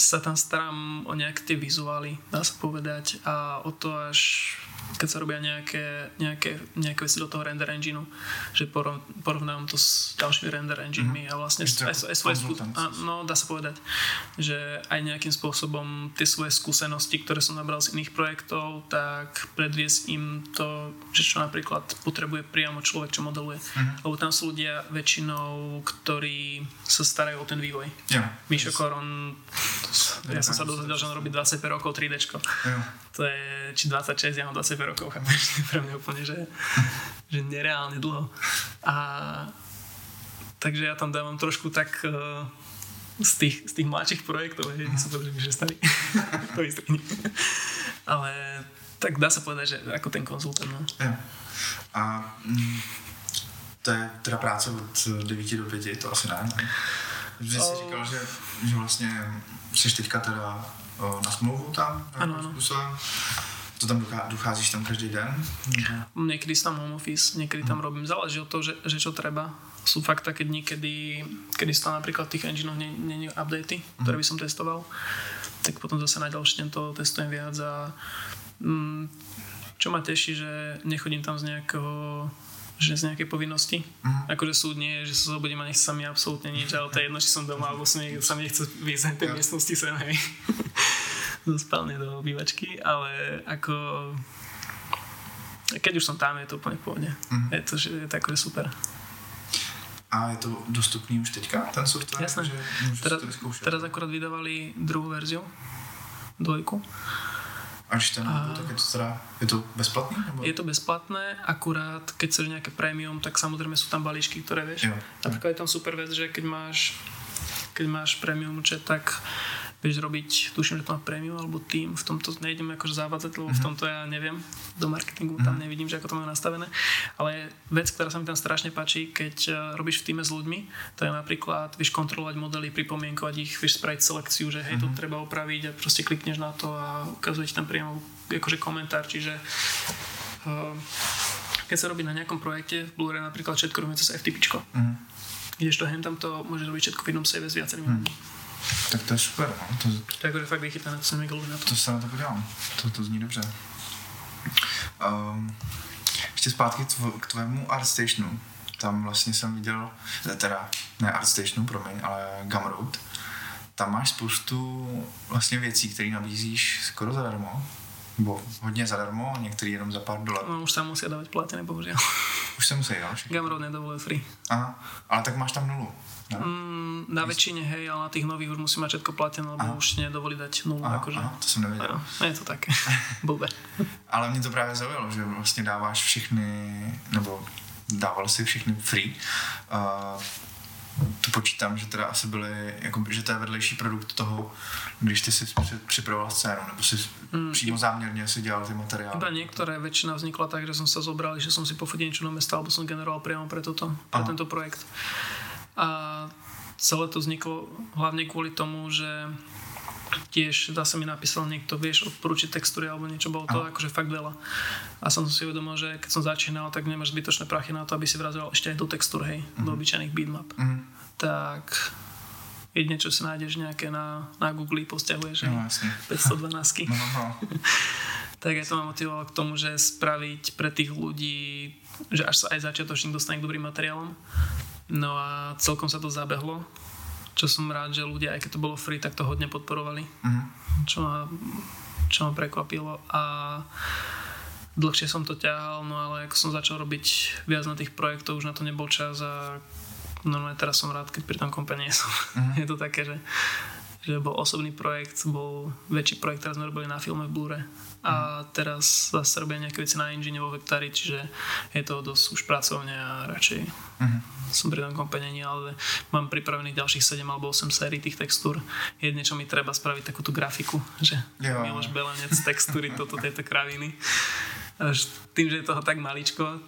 sa tam starám o nejaké tie vizuály, dá sa povedať, a o to až keď sa robia nejaké, nejaké, nejaké veci do toho render engineu, že porov, porovnávam to s ďalšími render enginemi a vlastne aj, aj svoje skú,
konzultant.
a, no dá sa povedať, že aj nejakým spôsobom tie svoje skúsenosti, ktoré som nabral z iných projektov, tak predviesť im to, že čo napríklad potrebuje priamo človek, čo modeluje. Lebo tam sú ľudia väčšinou, ktorí sa starajú o ten vývoj.
Jo.
Mišo Koron, ja som sa dozvedel, že on robí 25 rokov 3D.
Jo.
To je, či 26, ja mám 25 rokov, chápeš? To je pre mňa úplne, že, že nereálne dlho. A takže ja tam dávam trošku tak uh, z, tých, z tých mladších projektov, hej, som povedal, že starý. to vystrihni. Ale tak dá sa povedať, že ako ten konzultant. No.
Jo. A mm, to je teda práce od 9 do 5, to asi ne. Že jsi
O.
říkal, že, že vlastně jsi teďka teda na smlouvu tam, nějakým
ano.
způsobem. To tam dochá, docházíš tam každý den?
Niekedy som home office, niekedy tam robím, záleží od toho, že, že čo treba. sú fakt také dni, kedy, kedy stále napríklad v tých enginoch není updaty, ktoré by som testoval, tak potom zase na ďalší deň to testujem viac a mm, čo ma teší, že nechodím tam z nejakého že z nejakej povinnosti. Uh-huh. Akože súd nie že sa zobudím a nechce sa mi absolútne nič, ale to je jedno, či som doma, alebo sa mi, sa mi nechce vyjsť tej miestnosti sem, hej. do spálne, do obývačky, ale ako keď už som tam, je to úplne v pohode. Uh-huh. Je to, že je to akože super.
A je to dostupný už teďka, ten software?
Jasné. Že teraz, teraz akorát vydávali druhú verziu, dvojku.
A když ten a... to teda, je to bezplatné? Nebo?
Je to bezplatné, akurát keď chceš nejaké prémium, tak samozrejme sú tam balíčky, ktoré vieš. Jo. Napríklad je tam super vec, že keď máš keď máš premium účet, tak vieš robiť, tuším, že to má premium alebo tým, v tomto nejdem akože zavádzať, lebo v mhm. tomto ja neviem, do marketingu tam mhm. nevidím, že ako to majú nastavené, ale vec, ktorá sa mi tam strašne páči, keď e, robíš v týme s ľuďmi, to je napríklad, vieš kontrolovať modely, pripomienkovať ich, vieš spraviť selekciu, že hej, to mhm. treba opraviť a proste klikneš na to a ukazuje ti tam priamo akože komentár, čiže uh, keď sa robí na nejakom projekte, v Blu-ray napríklad všetko robíme cez FTP. Mm. Ideš to hen tam to môžeš robiť všetko v jednom save s viacerými mm.
Tak to je super. No. To,
to je fakt vychytané, to se mi na to.
To se na to podívám. To, to zní dobře. Um, ještě zpátky tvo, k tvému ArtStationu. Tam vlastně jsem viděl, teda ne ArtStationu, promiň, ale Gumroad. Tam máš spoustu vlastně věcí, které nabízíš skoro zadarmo. Nebo hodně zadarmo, některý jenom za pár dolarů.
No, už se musí dávat platiny, bohužel.
Už se musí, jo?
Gumroad nedovoluje free.
Aha, ale tak máš tam nulu.
No? Mm, na väčšine, hej, ale na tých nových už musí mať všetko platené, lebo aha. už nedovolí dať nulu.
Aha, akože. aha, to jsem nevěděl.
Ano, je to tak, blbé.
ale mě to právě zaujalo, že vlastně dáváš všechny, nebo dával si všechny free. Uh, to počítám, že teda asi byly, jako, že to je vedlejší produkt toho, když ty si připravoval scénu, nebo si mm, přímo záměrně si dělal ty materiály.
Iba niektoré, väčšina vznikla tak, že som sa zobral, že som si pofotil niečo na mesta, alebo som generoval priamo pre, toto, pre tento projekt. A celé to vzniklo hlavne kvôli tomu, že tiež sa mi napísal niekto, vieš, odporúčiť textúry alebo niečo, bolo to akože fakt veľa. A som si uvedomil, že keď som začínal, tak nemáš zbytočné prachy na to, aby si vrazoval ešte aj do textúr, hej, mm-hmm. do mhm. obyčajných beatmap. Mm-hmm. Tak jedne, čo si nájdeš nejaké na, na Google, posťahuješ, no, 512
no, no, no.
tak ja to ma motivovalo k tomu, že spraviť pre tých ľudí, že až sa aj začiatočník dostane k dobrým materiálom No a celkom sa to zabehlo, čo som rád, že ľudia, aj keď to bolo free, tak to hodne podporovali, uh-huh. čo, ma, čo ma prekvapilo a dlhšie som to ťahal, no ale ako som začal robiť viac na tých projektoch, už na to nebol čas a normálne teraz som rád, keď pri tom kompe nie som. Uh-huh. Je to také, že že bol osobný projekt, bol väčší projekt, ktorý sme robili na filme v Blure a teraz zase robia nejaké veci na engine vo Vectari, čiže je to dosť už pracovne a radšej uh-huh. som pri tom kompenení, ale mám pripravených ďalších 7 alebo 8 sérií tých textúr. Jedne, čo mi treba spraviť takú tú grafiku, že jo. Miloš Belenec, textúry, toto, tieto kraviny. Až tým, že je toho tak maličko,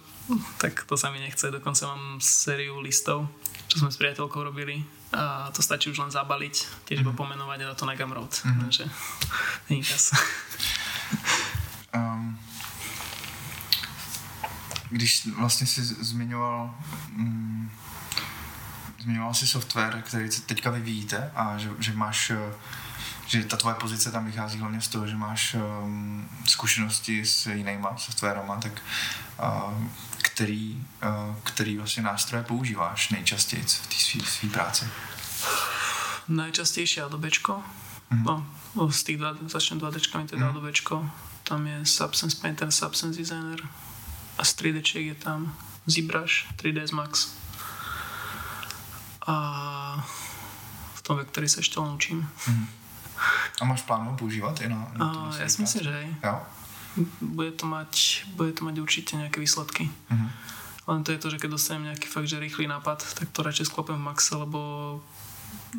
tak to sa mi nechce. Dokonca mám sériu listov, čo sme s priateľkou robili a to stačí už len zabaliť, tiež iba mhm. pomenovať a dať to na Gumroad. Mm-hmm. Takže.
um, když vlastně si zmiňoval um, zmiňoval si software, který teďka vyvíjíte a že, že máš že ta tvoje pozice tam vychází hlavně z toho, že máš um, zkušenosti s jinýma softwarama, tak uh, který, uh, který vlastně nástroje používáš nejčastěji v té své práci?
Najčastejšie Adobečko. Mm-hmm. No, z tých dva, začnem 2 d teda mm. Adobečko. Tam je Substance Painter, Substance Designer a z 3D je tam ZBrush, 3ds Max. A v tom vektory sa ešte len učím. Mm.
A máš plán ho používať? Na, na
a, ja si myslím, že aj. Jo? Bude to mať, bude to mať určite nejaké výsledky. Mm-hmm. Len to je to, že keď dostanem nejaký fakt, že rýchly nápad, tak to radšej sklopem v maxe, lebo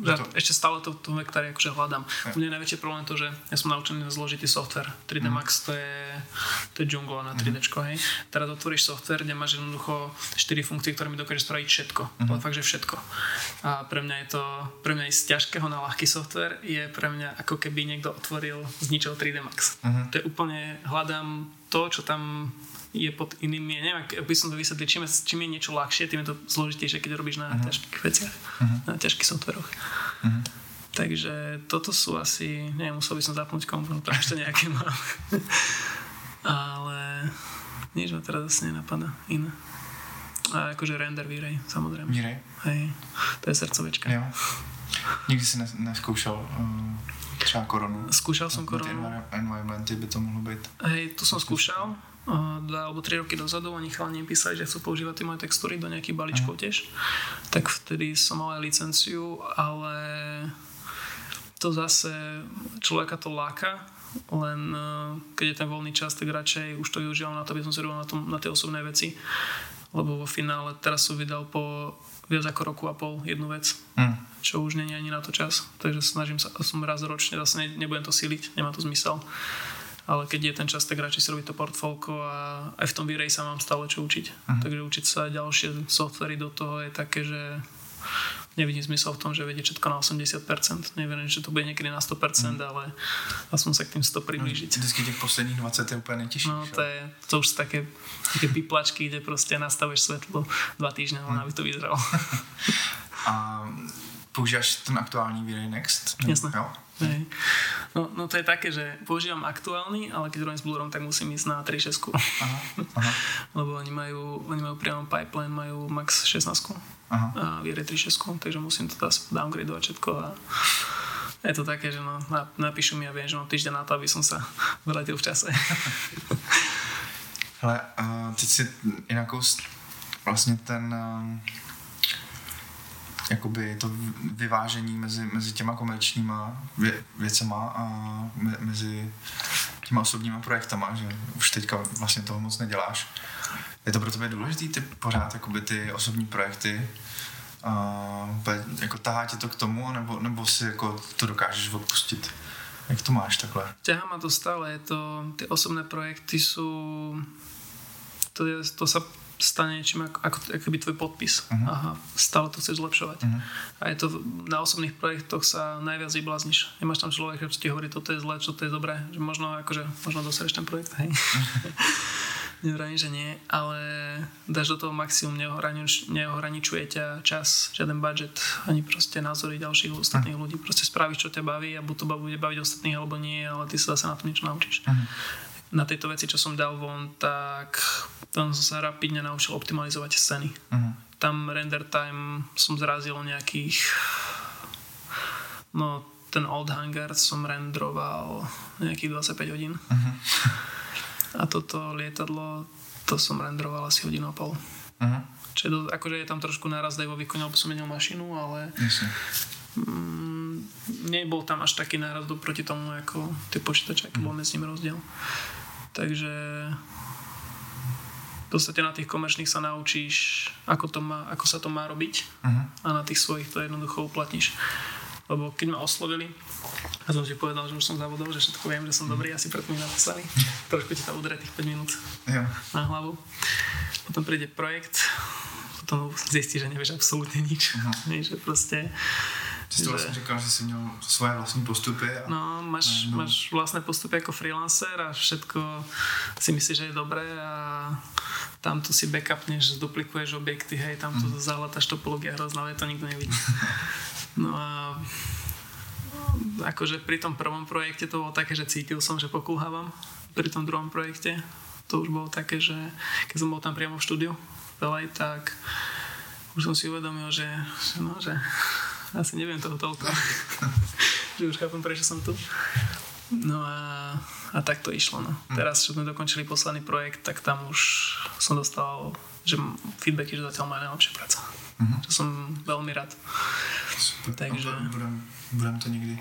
ja to... ešte stále to, to vektári akože hľadám. Ja. U mňa je najväčší problém to, že ja som naučený zložitý software. 3D mm. Max to je, to je džungla na 3D, mm. hej. Teraz otvoríš software, kde máš jednoducho 4 funkcie, ktoré mi dokáže spraviť všetko. Mm. Ale fakt, že všetko. A pre mňa je to, pre mňa ísť z ťažkého na ľahký software je pre mňa ako keby niekto otvoril z ničoho 3D Max. Mm. To je úplne, hľadám to, čo tam je pod inými, neviem, ak by som to vysvetlil, čím, čím je niečo ľahšie, tým je to zložitejšie, keď robíš na uh-huh. ťažkých veciach, uh-huh. na ťažkých softveroch. Uh-huh. Takže toto sú asi, neviem, musel by som zapnúť komponent, ešte nejaké mám. Ale nič ma teraz asi nenapadá iné. A akože render V-Ray, samozrejme.
V-Ray?
Hej, to je srdcovečka.
Jo. Nikdy si neskúšal uh, třeba koronu?
Skúšal som koronu.
Environmenty by to mohlo byť.
Hej, to som skúšal dva alebo tri roky dozadu, oni chalani písali, že chcú používať tie moje textúry do nejakých balíčkov tiež. Tak vtedy som mal aj licenciu, ale to zase človeka to láka, len e, keď je ten voľný čas, tak radšej už to využívam na to, aby som sa na, tom, na tie osobné veci. Lebo vo finále teraz som vydal po viac ako roku a pol jednu vec, mm. čo už není ani na to čas. Takže snažím sa, som raz ročne, zase nebudem to siliť, nemá to zmysel ale keď je ten čas, tak radšej si robiť to portfólko a aj v tom v sa mám stále čo učiť. Uh-huh. Takže učiť sa ďalšie softvery do toho je také, že nevidím zmysel v tom, že vedie všetko na 80%. Neviem, že to bude niekedy na 100%, mm. ale aspoň sa k tým 100 priblížiť.
No, vždycky těch posledních 20 je úplně nejtěžší.
No, to, je, to už sú také, také piplačky, kde proste nastavuješ svetlo dva týždne, mm. aby to vyzeralo.
a používáš ten aktuální v Next?
Jasné. Jo? Hej. No, no to je také, že používam aktuálny, ale keď robím s Blurom, tak musím ísť na 3.6. Aha, aha. Lebo oni majú, oni majú priamo pipeline, majú max 16 aha. a viere 3.6, takže musím to teraz downgradovať všetko a je to také, že no, napíšu mi a viem, že mám týždeň na to, aby som sa vrátil v čase.
Ale uh, teď si inakou vlastně ten uh, jakoby to vyvážení mezi, mezi těma komerčníma vě, věcema a me, mezi těma osobníma projektama, že už teďka vlastně toho moc neděláš. Je to pro tebe důležitý ty pořád jakoby ty osobní projekty a jako tahá tě to k tomu, nebo, nebo si jako to dokážeš odpustit? Jak to máš takhle?
Ťahá ma to stále, je to, ty osobné projekty sú to, je, to sa stane niečím ako, ako, ako by tvoj podpis. Uh-huh. Aha, stále to chceš zlepšovať. Uh-huh. A je to na osobných projektoch sa najviac vyblázniš. Nemáš tam človeka, čo ti hovorí, toto je zlé, čo to je dobré. Že možno, akože, možno dosereš ten projekt, hej. Nevrajím, že nie, ale dáš do toho maximum, neohranič, neohraničuje ťa čas, žiaden budget, ani proste názory ďalších ostatných uh-huh. ľudí. Proste spravíš, čo ťa baví a buď to bude baviť ostatných alebo nie, ale ty sa zase na tom niečo naučíš. Uh-huh. Na tejto veci, čo som dal von, tak tam som sa rapidne naučil optimalizovať scény. Uh-huh. Tam render time som zrazil nejakých no ten old hangar som renderoval nejakých 25 hodín. Uh-huh. A toto lietadlo to som renderoval asi hodinu a pol. Uh-huh. Čiže do, akože je tam trošku náraz aj vo výkone, lebo som menil mašinu, ale mm, nebol tam až taký náraz proti tomu, ako tie počítače, aký bol medzi nimi rozdiel. Takže podstate na tých komerčných sa naučíš, ako, to má, ako sa to má robiť uh-huh. a na tých svojich to jednoducho uplatníš. Lebo keď ma oslovili, a som ti povedal, že už som zavodol, že všetko viem, že som dobrý, asi preto mi napísali. Trošku ti tam udrie tých 5 minút ja. na hlavu. Potom príde projekt, potom zistí, že nevieš absolútne nič. Uh-huh. že proste
Ty si to vlastne říkal, že si měl svoje vlastní postupy. A...
No, máš, no. máš vlastné postupy ako freelancer a všetko si myslíš, že je dobré a tamto si backupneš, duplikuješ objekty, hej, tamto mm. zahľadaš topológia hrozná, ale to nikto nevidí. No a akože pri tom prvom projekte to bolo také, že cítil som, že pokulhávam. Pri tom druhom projekte to už bolo také, že keď som bol tam priamo v štúdiu, veľaj, tak už som si uvedomil, že, že, no, že asi neviem toho toľko. že už chápem, prečo som tu. No a, a tak to išlo. No. Hm. Teraz, čo sme dokončili posledný projekt, tak tam už som dostal že feedbacky, že zatiaľ moja najlepšia práca. Mm-hmm. Čo som veľmi rád.
Super. Takže... Budem, budem to niekdy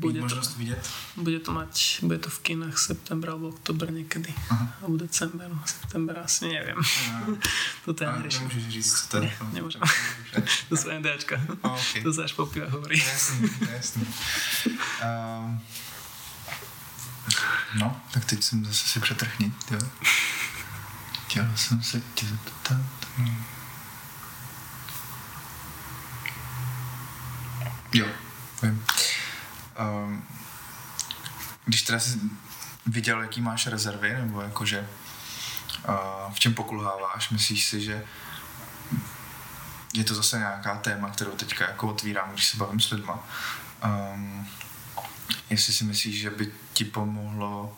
bude možnosť to, vidieť?
Bude to mať, bude to v kinách septembra alebo oktober niekedy. Aha. Alebo december, september asi neviem. Ja. Toto ja neriešim.
Nemôžeš říct, co to je.
Nemôžem. to sú NDAčka. Okay. To sa až po piva hovorí.
Jasný, jasný. Um, no, tak teď jsem zase si přetrhnit, jo. Chtěl jsem se tě zeptat. Jo, vím. Um, když teda jsi viděl, jaký máš rezervy, nebo jakože v čem pokulháváš? Myslíš si, že je to zase nějaká téma, kterou teďka jako otvírám, když se bavím s lidma. Um, jestli si myslíš, že by ti pomohlo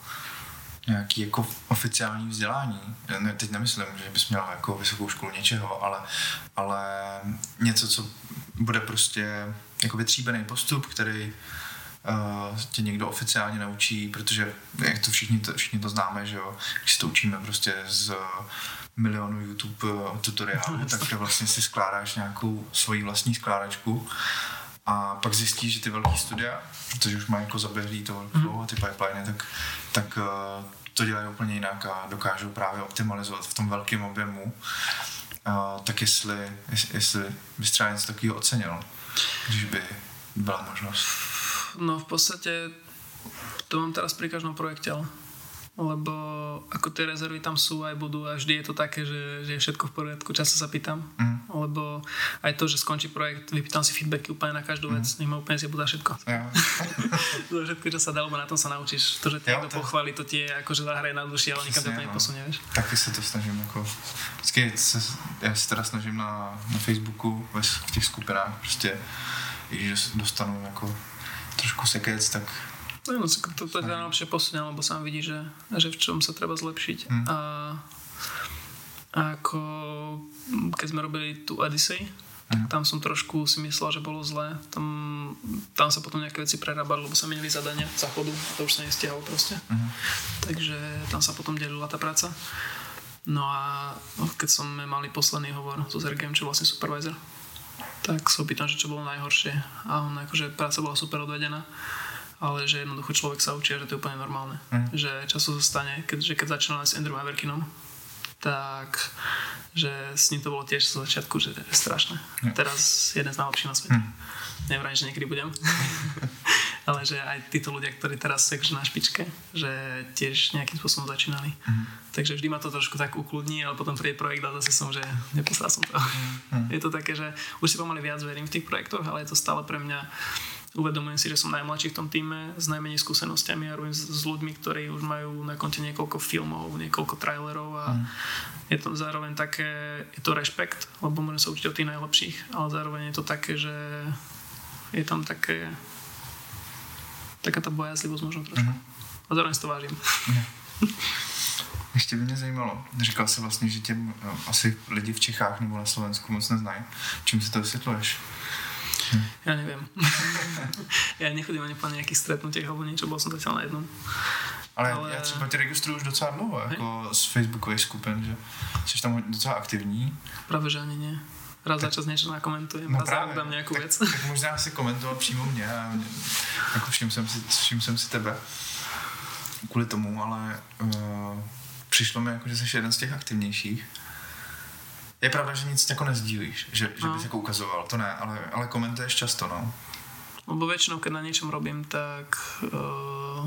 nějaký jako oficiální vzdělání. Ne, teď nemyslím, že bys měl jako vysokou školu něčeho, ale, ale něco, co bude prostě jako vytříbený postup, který uh, tě někdo oficiálně naučí, protože jak to všichni to, všichni to známe, že jo, když to učíme prostě z milionu YouTube uh, tutoriálů, tak vlastně si skládáš nějakou svoji vlastní skládačku a pak zjistíš, že ty velké studia, protože už mají jako zaběhlý to workflow mm. a ty pipeliny, tak, tak uh, to dělají úplně jinak a dokážou právě optimalizovat v tom velkém objemu. Uh, tak jestli, jestli bys třeba něco takového ocenil, když by byla možnost.
No v podstate to mám teraz pri každom projekte, lebo ako tie rezervy tam sú aj budú a vždy je to také, že, že je všetko v poriadku, často sa pýtam, mm. lebo aj to, že skončí projekt, vypýtam si feedbacky úplne na každú vec, mm. nech ma úplne zjebudá všetko. Ja. to všetko, čo sa dá, lebo na tom sa naučíš. To, že ťa niekto to... pochváli, to tie akože zahraje na duši, ale nikam to no. neposunie, vieš.
Taky sa to snažím, ako, vždycky sa, ja sa teraz snažím na, na Facebooku, v těch skupinách, prostě, že dostanu jako trošku sekec, tak
No, to, to je najlepšie posunie, lebo sám vidí, že, že v čom sa treba zlepšiť. Hmm. A, a ako keď sme robili tú Odyssey, tak tam som trošku si myslel, že bolo zlé. Tam, tam sa potom nejaké veci prerábali, lebo sa menili zadania záchodu a to už sa nestiahlo proste. Uh-huh. Takže tam sa potom delila tá práca. No a keď som mali posledný hovor so Sergejom, čo vlastne supervisor, tak sa opýtam, že čo bolo najhoršie. A on akože práca bola super odvedená ale že jednoducho človek sa učí že to je úplne normálne. Mm. Že často sa stane, keď, že keď začínala s Andrew Averkinom, tak že s ním to bolo tiež z začiatku, že je strašné. Mm. Teraz jeden z najlepších na svete. Mm. Nevrajím, že niekedy budem. ale že aj títo ľudia, ktorí teraz sú na špičke, že tiež nejakým spôsobom začínali. Mm. Takže vždy ma to trošku tak ukludní, ale potom príde projekt a zase som, že neposlal som to. Mm. Je to také, že už si pomaly viac verím v tých projektoch, ale je to stále pre mňa uvedomujem si, že som najmladší v tom týme s najmenej skúsenostiami a robím s, s ľuďmi, ktorí už majú na konte niekoľko filmov, niekoľko trailerov a mm. je to zároveň také, je to rešpekt, lebo môžem sa učiť od tých najlepších, ale zároveň je to také, že je tam také taká tá bojazlivosť možno trošku. Mm. A zároveň si to vážim. Mm.
Ještě by mě zajímalo, říkal jsi vlastně, že tě asi lidi v Čechách nebo na Slovensku moc neznají. Čím si to vysvětluješ?
Ja neviem. ja nechodím ani po nejakých stretnutiach alebo niečo, bol som zatiaľ na jednom.
Ale, ale... já třeba tě registruju už docela dlouho, jako z Facebookových skupin, že jsi tam docela aktivní.
Právě, že ani nie. Raz tak, za čas niečo nakomentujem, no raz dám nejakú tak, vec.
Tak možná si komentoval přímo mě a jako všim jsem si, všim jsem si tebe kvůli tomu, ale uh, přišlo mi jako, že jsi jeden z těch aktivnějších. Je pravda, že nic jako nezdílíš, že, že no. bys jako ukazoval, to ne, ale, ale komentuješ často, no.
Lebo väčšinou, keď na niečom robím, tak uh,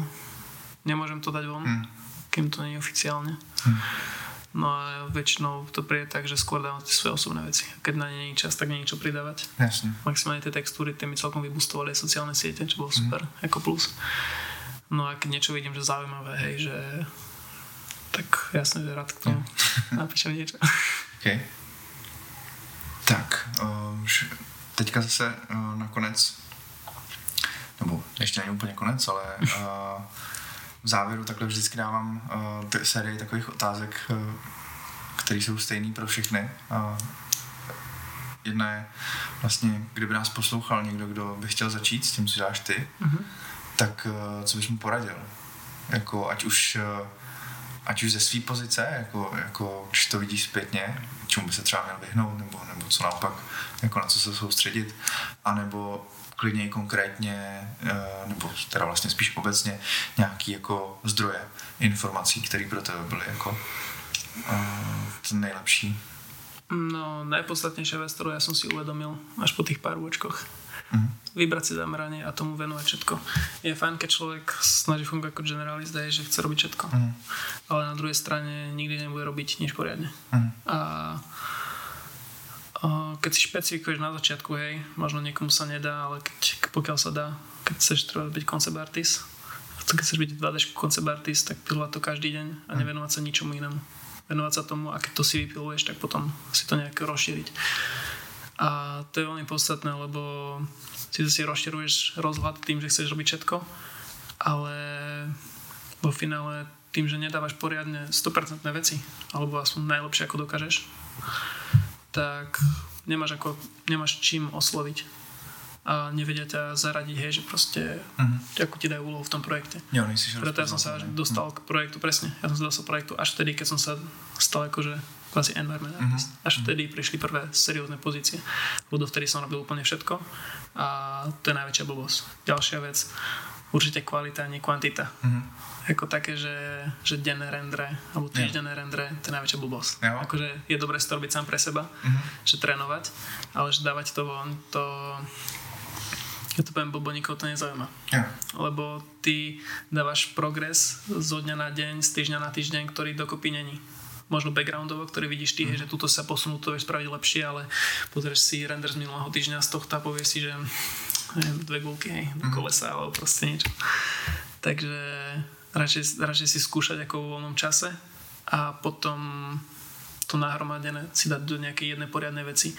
nemôžem to dať von, hmm. kým to nie je oficiálne. Hmm. No a väčšinou to príde tak, že skôr dávam tie svoje osobné veci. Keď na nie je čas, tak nie je čo pridávať.
Jasne.
Maximálne tie textúry, tie mi celkom vybustovali sociálne siete, čo bolo super, hmm. ako plus. No a keď niečo vidím, že zaujímavé, hej, že tak jasne, že rád k tomu hmm. napíšem niečo.
Okay. Uh, teďka zase uh, nakonec, nebo ještě není úplně konec, ale uh, v závěru takhle vždycky dávám uh, t- sérii takových otázek, které jsou stejné pro všechny. Jedna je vlastně, kdyby nás poslouchal někdo, kdo by chtěl začít s tím, co děláš ty, mm-hmm. tak co bys mu poradil? Jako, ať už uh, ať už ze své pozice, jako, jako když to vidíš zpětně, čemu by se třeba měl vyhnout, nebo, nebo co naopak, jako na co se soustředit, anebo klidně konkrétně, eh, nebo teda vlastně spíš obecně, nějaký jako zdroje informací, které pro tebe byly jako uh, ten nejlepší.
No, najpodstatnejšia vec, ktorú ja som si uvedomil až po tých pár účkoch, Mm. Vybrať si zameranie a tomu venovať všetko. Je fajn, keď človek snaží fungovať ako generalist a je, že chce robiť všetko. Mm. Ale na druhej strane nikdy nebude robiť nič poriadne. Mm. A, keď si špecifikuješ na začiatku, hej, možno niekomu sa nedá, ale keď, pokiaľ sa dá, keď chceš treba byť concept artist, keď chceš byť 2D concept artist, tak pilovať to každý deň a mm. nevenovať sa ničomu inému. venovať sa tomu a keď to si vypiluješ, tak potom si to nejak rozšíriť. A to je veľmi podstatné, lebo si si rozširuješ rozhľad tým, že chceš robiť všetko, ale vo finále tým, že nedávaš poriadne 100% veci, alebo aspoň najlepšie ako dokážeš, tak nemáš, ako, nemáš čím osloviť a nevedia ťa zaradiť, hej, že proste uh-huh. akú ti dajú úlohu v tom projekte.
Jo,
Preto ja som sa dostal uh-huh. k projektu, presne, ja som sa dostal k projektu až vtedy, keď som sa stal akože kvázi environment artist. Uh-huh. Až vtedy prišli prvé seriózne pozície. Lebo vtedy som robil úplne všetko a to je najväčšia blbosť. Ďalšia vec, určite kvalita, nie kvantita. Uh-huh. Ako také, že, že denné rendre alebo týždenné yeah. rendre, to je najväčšia blbosť. Yeah. Akože je dobré si to robiť sám pre seba, uh-huh. že trénovať, ale že dávať to von, to ja to poviem, blbo, nikoho to nezaujíma. Yeah. Lebo ty dávaš progres zo dňa na deň, z týždňa na týždeň, ktorý dokopy není možno backgroundovo, ktorý vidíš ty, mm. že tuto sa posunú, to vieš spraviť lepšie, ale pozrieš si render z minulého týždňa z tohto a povieš si, že neviem, dve gulky, hej, do mm. kolesa alebo proste niečo. Takže radšej, radšej si skúšať ako vo voľnom čase a potom to nahromadené si dať do nejakej jednej poriadnej veci.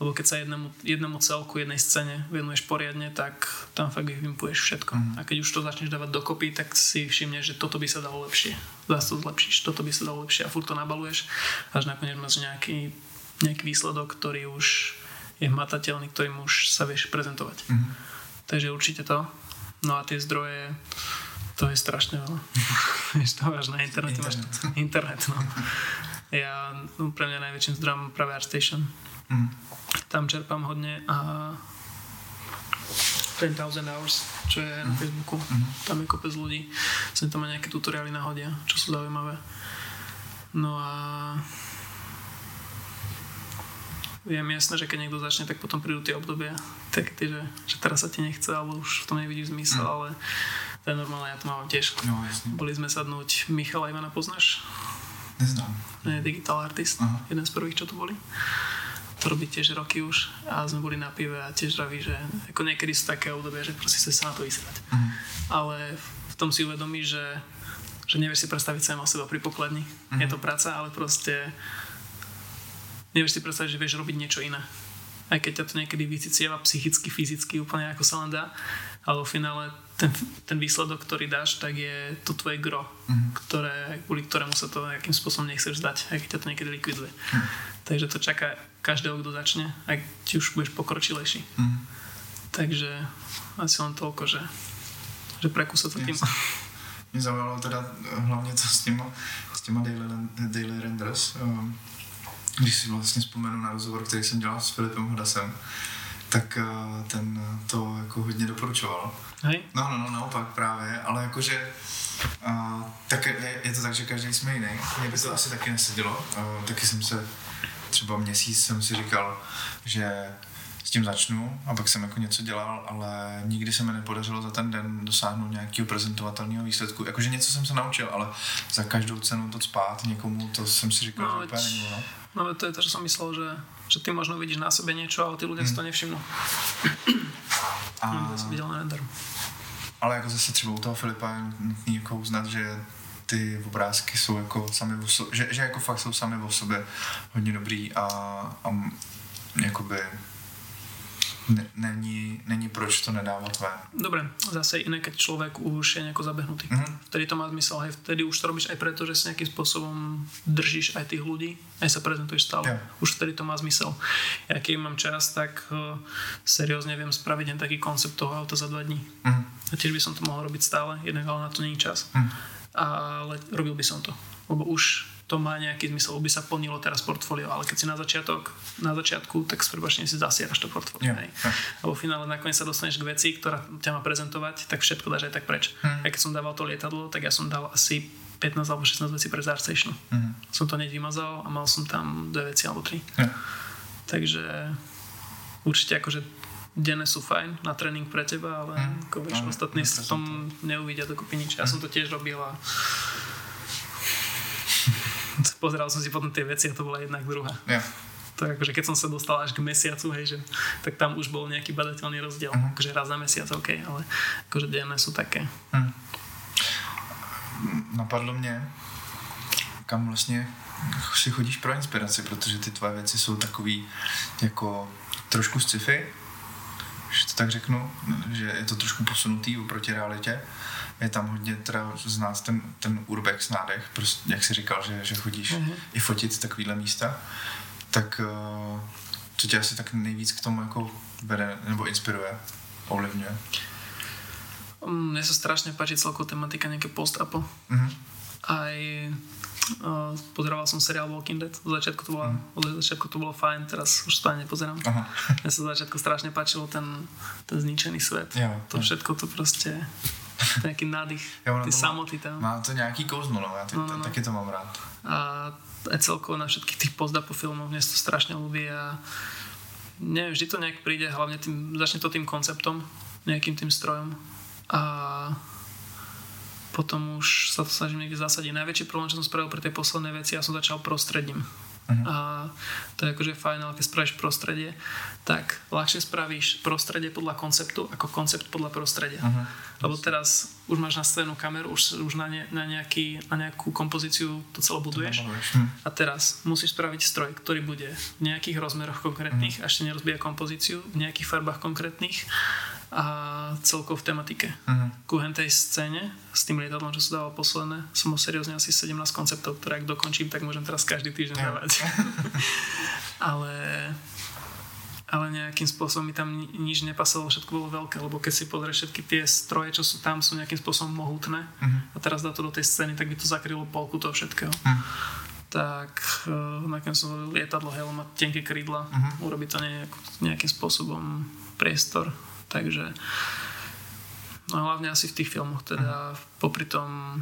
Lebo keď sa jednému, jednému celku, jednej scéne venuješ poriadne, tak tam fakt vypimpuješ všetko. Mm. A keď už to začneš dávať dokopy, tak si všimneš, že toto by sa dalo lepšie. Zase to zlepšíš, toto by sa dalo lepšie a furt to nabaluješ, až nakoniec máš nejaký, nejaký výsledok, ktorý už je hmatateľný, ktorým už sa vieš prezentovať. Mm. Takže určite to. No a tie zdroje, to je strašne veľa. Vieš, to máš na internete, internet. máš internet, no. Ja, no, pre mňa najväčším zdrojom práve ArtStation. Mm. Tam čerpám hodne a 10,000 hours, čo je mm. na mhm. Facebooku. Mm. Tam je kopec ľudí. Sem tam aj nejaké tutoriály nahodia, čo sú zaujímavé. No a viem jasné, že keď niekto začne, tak potom prídu tie obdobia, tak ty, že, že teraz sa ti nechce, alebo už v tom nevidíš zmysel, mm. ale to je normálne, ja to mám tiež. No, jasne. Boli sme sadnúť, Michala Ivana poznáš?
Neznám.
Je digital artist, Aha. jeden z prvých, čo tu boli. To robí tiež roky už a sme boli na pive a tiež raví, že ako niekedy sú také obdobia, že proste sa na to vysrať. Uh-huh. Ale v tom si uvedomí, že, že nevieš si predstaviť sama seba pri pokladni. Uh-huh. Je to práca, ale proste nevieš si predstaviť, že vieš robiť niečo iné. Aj keď ťa to niekedy vycicieva psychicky, fyzicky, úplne ako sa len dá, ale v finále ten, ten výsledok, ktorý dáš, tak je to tvoje gro, mm-hmm. ktoré, kvôli ktorému sa to nejakým spôsobom nechceš zdať, aj keď ťa to niekedy likviduje. Mm. Takže to čaká každého, kto začne, aj ti už budeš pokročilejší. Mm. Takže asi len toľko, že, že prekúsa to tým.
Mě zaujalo teda hlavně co s těma, s těma daily, daily renders. Ehm, když si vlastně vzpomenu na rozhovor, který jsem dělal s Filipem Hodasem, tak eh, ten to jako hodně doporučoval.
Hej?
No, no, no, naopak právě, ale jakože uh, tak je, je, to tak, že každý jsme jiný. Mně by to asi taky nesedělo. Uh, taky jsem se třeba měsíc jsem si říkal, že s tím začnu a pak jsem jako něco dělal, ale nikdy se mi nepodařilo za ten den dosáhnout nějakého prezentovatelného výsledku. Jakože něco jsem se naučil, ale za každou cenu to spát někomu, to jsem si říkal, no, že úplně není no.
No to je to, čo som myslel, že, že ty možno vidíš na sebe niečo, ale tí ľudia hmm. si to hmm. nevšimnú. A... Ja som videl na renderu.
Ale jako zase třeba u toho Filipa je nutný jako uznat, že ty obrázky jsou jako sami o sobě, že, že jako fakt jsou sami o sobě hodně dobrý a, a jakoby není, není proč to nedávat ven.
Dobre, zase iné, keď človek už je nejako zabehnutý. Mm-hmm. Vtedy to má zmysel, aj vtedy už to robíš aj preto, že si nejakým spôsobom držíš aj tých ľudí, aj sa prezentuješ stále. Yeah. Už vtedy to má zmysel. Ja keď mám čas, tak uh, seriózne viem spraviť len taký koncept toho auta za dva dní. Mm-hmm. A tiež by som to mohol robiť stále, jednak ale na to není čas. Mm-hmm. Ale robil by som to. Lebo už to má nejaký zmysel, by sa plnilo teraz portfólio, ale keď si na začiatok, na začiatku, tak s prebačením si zasieraš to portfólio. Yeah. A vo finále nakoniec sa dostaneš k veci, ktorá ťa má prezentovať, tak všetko dáš aj tak preč. Mm. Ja keď som dával to lietadlo, tak ja som dal asi 15 alebo 16 vecí pre Zarstation. Mm. Som to hneď vymazal a mal som tam dve veci alebo tri. Yeah. Takže určite akože denné sú fajn na tréning pre teba, ale mm. ako vieš, ostatní v tom neuvidia dokopy nič. Ja mm. som to tiež robil a pozeral som si potom tie veci a to bola jednak druhá. Yeah. Tak akože keď som sa dostal až k mesiacu, hej, že, tak tam už bol nejaký badateľný rozdiel. Uh-huh. Akože raz za mesiac, OK, ale akože denné sú také. Uh-huh.
Napadlo mě, kam vlastně si chodíš pro inspiraci, protože ty tvoje věci jsou takový jako trošku sci-fi, že to tak řeknu, že je to trošku posunutý oproti realitě. Je tam hodně teda z nás ten, ten urbex nádech, prostě, jak jsi říkal, že, že chodíš mm-hmm. i fotit takovýhle místa, tak uh, co tě asi tak nejvíc k tomu jako vede nebo inspiruje, ovlivňuje?
Mne sa strašne páči celková tematika nejaké post-apo. Mm-hmm. Aj uh, pozeroval som seriál Walking Dead. Z začiatku to bolo, mm. od začiatku to bolo fajn, teraz už to nepozerám. Aha. Mne sa z začiatku strašne páčilo ten, ten zničený svet. Jo, to jo. všetko to proste nejaký nádych, ja, ty samoty tam.
Má to nejaký kouzlo, no, ja no, no, no. taky to mám rád.
A aj celkovo na všetkých tých post-apo filmoch mne to strašne ľúbi a neviem, vždy to nejak príde, hlavne tým, začne to tým konceptom, nejakým tým strojom a potom už sa to snažím niekde zasadiť. Najväčší problém, čo som spravil pri tej poslednej veci, ja som začal prostredím. Uh-huh. A to je akože fajn, ale keď spravíš prostredie, tak ľahšie spravíš prostredie podľa konceptu ako koncept podľa prostredia. Uh-huh. Lebo teraz už máš nastavenú kameru, už, už na, ne, na, nejaký, na nejakú kompozíciu to celé buduješ. Uh-huh. A teraz musíš spraviť stroj, ktorý bude v nejakých rozmeroch konkrétnych, uh-huh. ešte nerozbíja kompozíciu, v nejakých farbách konkrétnych a celkovo v tematike. Uh-huh. Ku hentej scéne s tým lietadlom, čo sa dával posledné, som mal seriózne asi 17 konceptov, ktoré ak dokončím, tak môžem teraz každý týždeň yeah. dávať. ale ale nejakým spôsobom mi tam nič nepasovalo, všetko bolo veľké, lebo keď si pozrieš všetky tie stroje, čo sú tam, sú nejakým spôsobom mohutné uh-huh. a teraz dá to do tej scény, tak by to zakrylo polku toho všetkého. Uh-huh. Tak uh, nakoniec som lietadlo, helm a tenké krídla, uh-huh. urobiť to nejak, nejakým spôsobom priestor Takže no hlavne asi v tých filmoch, teda popri tom,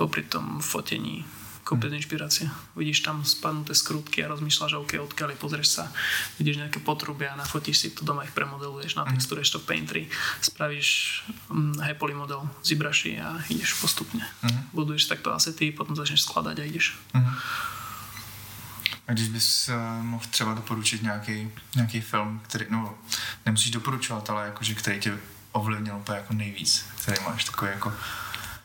popri tom fotení kopec inšpirácie. Vidíš tam spadnuté skrutky a rozmýšľaš, OK, odkiaľ pozrieš sa, vidíš nejaké potrubia, nafotíš si to doma, ich premodeluješ, natexturuješ to v Paintry, spravíš mm, Happily model, zibraši a ideš postupne. Uh-huh. Buduješ takto asety, potom začneš skladať a ideš. Uh-huh.
A když bys uh, mohl třeba doporučit nějaký, nějaký film, který, no, nemusíš doporučovat, ale jakože, který tě ovlivnil úplně jako nejvíc, který máš takový jako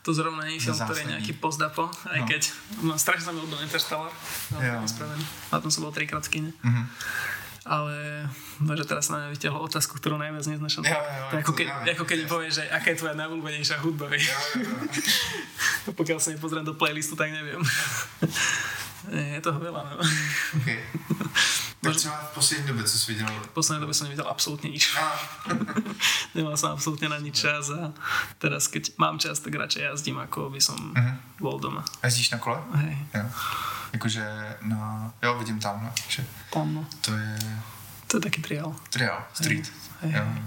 to zrovna nie je film, ktorý je nejaký pozdapo, aj no. keď no, strašne ľúbil Interstellar, no, spravený. A tom som bol trikrát v kine. Mm-hmm. Ale že teraz na mňa vyťahol otázku, ktorú najviac neznašam. Ja, ja, ja, ako, keď, ja, ako keď mi povieš, že aká je tvoja najobľúbenejšia hudba. Ja, ja, ja. Pokiaľ sa nepozriem do playlistu, tak neviem. Je toho veľa, no.
Okay. Tak třeba v poslední době, co jsi viděl?
V poslední době jsem neviděl absolútne nič. Nemal som absolútne na nič čas a teraz keď mám čas, tak radšej jazdím, ako by som uh-huh. bol doma.
Jezdíš na kole?
Hej.
Jo. Jakože na... Jo, vidím tamhle. Že
Tam, no.
To je...
To je taký trial.
Trial, street.
Hej. Hej.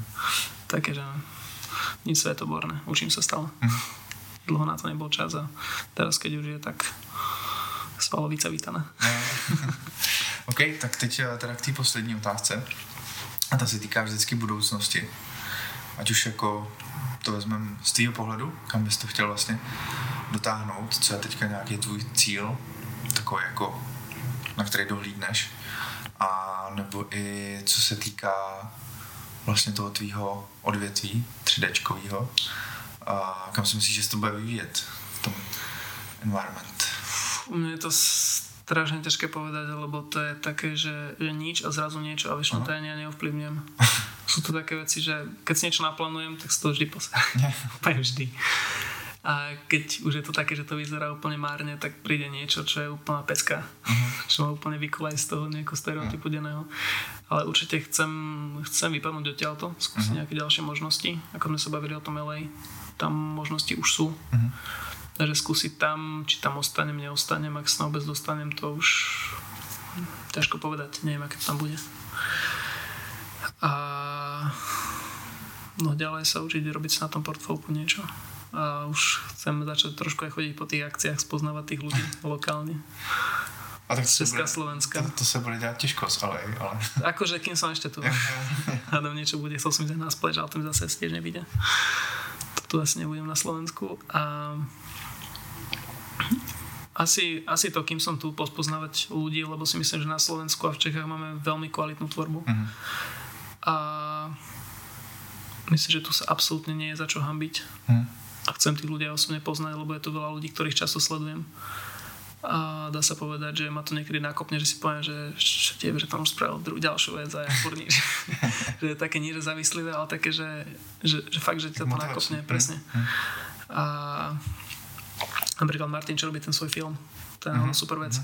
Také, že nič svetoborné. Učím sa stále. Uh-huh. Dlho na to nebol čas a teraz keď už je, tak svalovice vítané.
OK, tak teď eh, teda k té poslední otázce. A ta se týká vždycky budoucnosti. Ať už jako to vezmeme z tvého pohledu, kam bys to chtěl vlastně dotáhnout, co je teďka nějaký tvůj cíl, takový jako, na který dohlídneš, a nebo i co se týká vlastně toho tvýho odvětví 3D, a kam si myslíš, že se to bude vyvíjet v tom environment?
Mne je to strašne ťažké povedať, lebo to je také, že, že nič a zrazu niečo a väčšinou to ja neovplyvňujem. Sú to také veci, že keď si niečo naplánujem, tak si to vždy. Úplne vždy. A keď už je to také, že to vyzerá úplne márne, tak príde niečo, čo je úplná pecka. Uh-huh. Čo ma úplne vykolaj z toho nejakého stereotypu uh-huh. denného. Ale určite chcem, chcem vypadnúť odtiaľto, skúsiť uh-huh. nejaké ďalšie možnosti. Ako sme sa bavili o tom LA, tam možnosti už sú. Uh-huh Takže skúsiť tam, či tam ostanem, neostanem, ak sa vôbec dostanem, to už ťažko povedať, neviem, aké to tam bude. A no ďalej sa učiť robiť sa na tom portfólku niečo. A už chcem začať trošku aj chodiť po tých akciách, spoznávať tých ľudí lokálne.
A tak
Česká, bude, Slovenska.
To, to sa bude ďať ťažko, ale... ale...
Akože kým som ešte tu. Hádam niečo bude, chcel som ísť na spleč, ale to mi zase tiež nevíde. To tu asi nebudem na Slovensku. A asi, asi to, kým som tu pospoznávať ľudí, lebo si myslím, že na Slovensku a v Čechách máme veľmi kvalitnú tvorbu. Uh-huh. A myslím, že tu sa absolútne nie je za čo hambiť. Uh-huh. A chcem tých ľudí osobne poznať, lebo je tu veľa ľudí, ktorých často sledujem. a dá sa povedať, že ma to niekedy nakopne, že si poviem, že tebe, že tam už spravil druhú ďalšiu vec a ja furt nič. že je také nie, že ale také, že, že, že fakt, že ťa to nakopne, presne. Mhm. A napríklad Martin, čo robí ten svoj film, to je mm-hmm. super vec.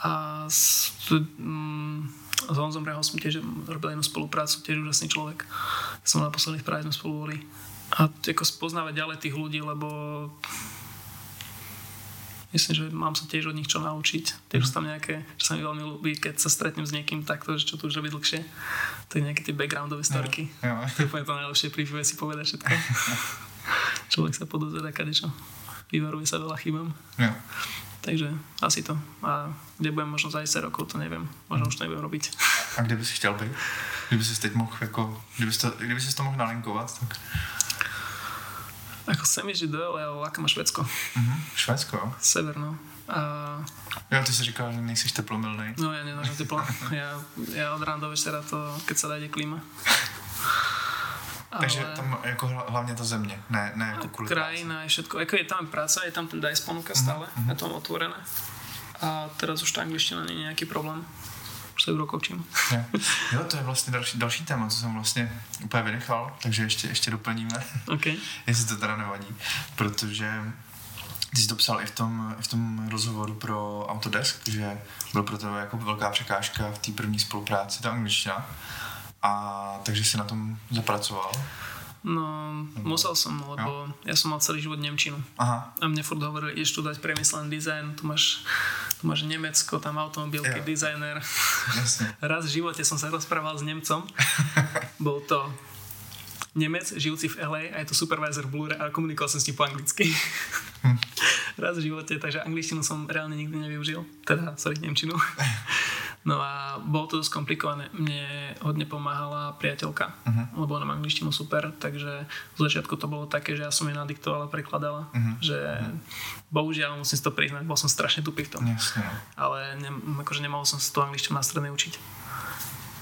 A s, mm, s Honzom Rehom som tiež robil jednu spoluprácu, tiež úžasný človek. Som na posledných práve sme spolu boli. A ako spoznávať ďalej tých ľudí, lebo myslím, že mám sa tiež od nich čo naučiť. Tiež sú tam nejaké, čo sa mi veľmi ľúbi, keď sa stretnem s niekým takto, že čo tu už robí dlhšie, to je nejaké tie backgroundové storky. Ja, ja. To je úplne to najlepšie pri si povedať všetko. Človek sa podozvedá kadečo. Vyvaruje sa veľa chybám. Ja. Takže asi to. A kde budem možno za 10 rokov, to neviem. Možno už to nebudem robiť.
A kde by si chtěl být? Kdyby si teď mohl, jako, kdyby, to, kdyby si to mohl nalinkovat, tak...
Ako chcem ísť do ale láka ma Švedsko.
Mm-hmm. Švedsko?
Sever, no. A...
Jo, ty si říkal, že nejsi teplomilný.
No ja nenážem teplo. ja, ja od rána do večera to, keď sa dajde klíma.
Ale... Takže tam jako hlavně ta země, ne, ne jako kvůli
Krajina je všetko, jako je tam práca, je tam ten DICE ponuka stále, mm-hmm. je tam otvorené. A teraz už ta angličtina není nějaký problém se urokočím.
jo, to je vlastně další, další téma, co jsem vlastně úplně vynechal, takže ještě, ještě doplníme,
okay.
jestli to teda nevadí, protože ty jsi to psal i v tom, i v tom rozhovoru pro Autodesk, že byl pro tebe jako velká překážka v té první spolupráci ta angličtina. A takže si na tom zapracoval?
No, musel som, lebo jo? ja som mal celý život Nemčinu. Aha. A mne furt hovorili, ideš tu dať priemyselný dizajn, tu máš, tu máš Nemecko, tam automobilky, dizajner. Raz v živote som sa rozprával s Nemcom. Bol to Nemec, žijúci v LA a je to supervisor Blure a komunikoval som s ním po anglicky. Hm. Raz v živote, takže angličtinu som reálne nikdy nevyužil. Teda, sorry, Nemčinu. No a bolo to dosť komplikované. Mne hodne pomáhala priateľka, uh-huh. lebo ona má angličtinu super, takže v začiatku to bolo také, že ja som jej nadiktovala, prekladala, uh-huh. že uh-huh. bohužiaľ musím si to priznať, bol som strašne tupý v tom. Jasne. Ale ne, akože nemohol som si tú angličtinu na strednej učiť.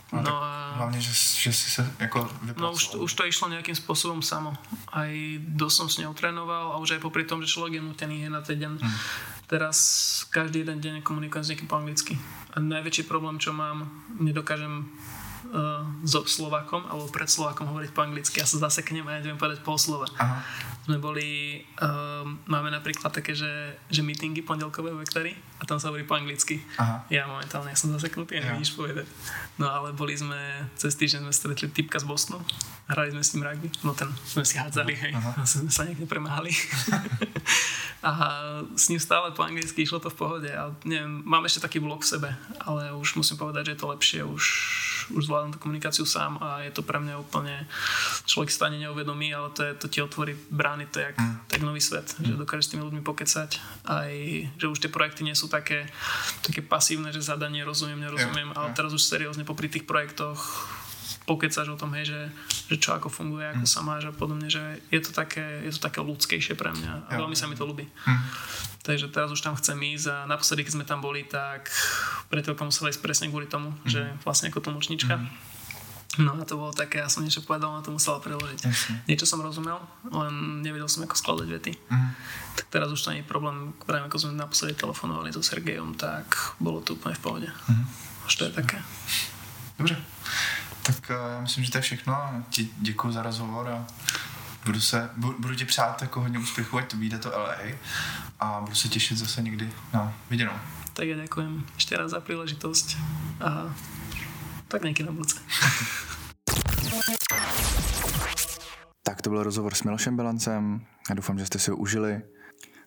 No, no a... Hlavne, že, že si sa ako
No už, už to išlo nejakým spôsobom samo. Aj dosť som s ňou trénoval a už aj popri tom, že človek je nutený na ten deň. Hmm. Teraz každý jeden deň komunikujem s niekým po anglicky. A najväčší problém, čo mám, nedokážem uh, so Slovakom alebo pred Slovakom hovoriť po anglicky. Ja sa zaseknem a ja neviem povedať pol slova. Aha. Sme boli, uh, máme napríklad také, že, že meetingy pondelkové v a tam sa hovorí po anglicky. Aha. Ja momentálne som zaseknutý a neviem nič povedať. No ale boli sme, cez týždeň sme stretli typka z Bostonu hrali sme s tým rugby, no ten sme si hádzali, hej, Aha. sme sa niekde premáhali. a s ním stále po anglicky išlo to v pohode. A neviem, mám ešte taký blok v sebe, ale už musím povedať, že je to lepšie, už, už zvládam tú komunikáciu sám a je to pre mňa úplne, človek stane neuvedomí, ale to, je, to ti otvorí brány, to je jak, mm. tak nový svet, mm. že dokážeš s tými ľuďmi pokecať, aj že už tie projekty nie sú také, také pasívne, že zadanie rozumiem, nerozumiem, ale teraz už seriózne popri tých projektoch pokecáš o tom, hej, že, že čo ako funguje, ako mm. sa máš a podobne, že je to také, je to také ľudskejšie pre mňa a ja. veľmi sa mi to ľúbi. Mm. Takže teraz už tam chcem ísť a naposledy, keď sme tam boli, tak pretelka musela ísť presne kvôli tomu, mm. že vlastne ako tlmočnička. Mm. No a to bolo také, ja som niečo povedal, a to musela preložiť. Jasne. Niečo som rozumel, len nevedel som, ako skladať vety. Mm. Tak teraz už to nie je problém, práve ako sme naposledy telefonovali so Sergejom, tak bolo to úplne v pohode. Mm. Už to je také.
Dobre. Tak já myslím, že to je všechno. Ti děkuji za rozhovor a budu, se, budu, budu ti přát jako hodně úspěchu, ať to vyjde to LA a budu se těšit zase někdy na viděnou.
Tak ja ďakujem ešte raz za príležitosť a tak niekedy na budúce.
tak to byl rozhovor s Milošem Bilancem. Já doufám, že jste si ho užili.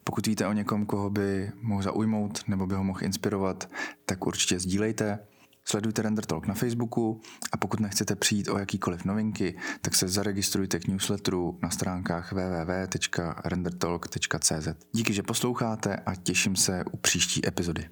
Pokud víte o někom, koho by mohl zaujmout nebo by ho mohl inspirovat, tak určitě sdílejte. Sledujte Render Talk na Facebooku a pokud nechcete přijít o jakýkoliv novinky, tak se zaregistrujte k newsletteru na stránkách www.rendertalk.cz. Díky, že posloucháte a těším se u příští epizody.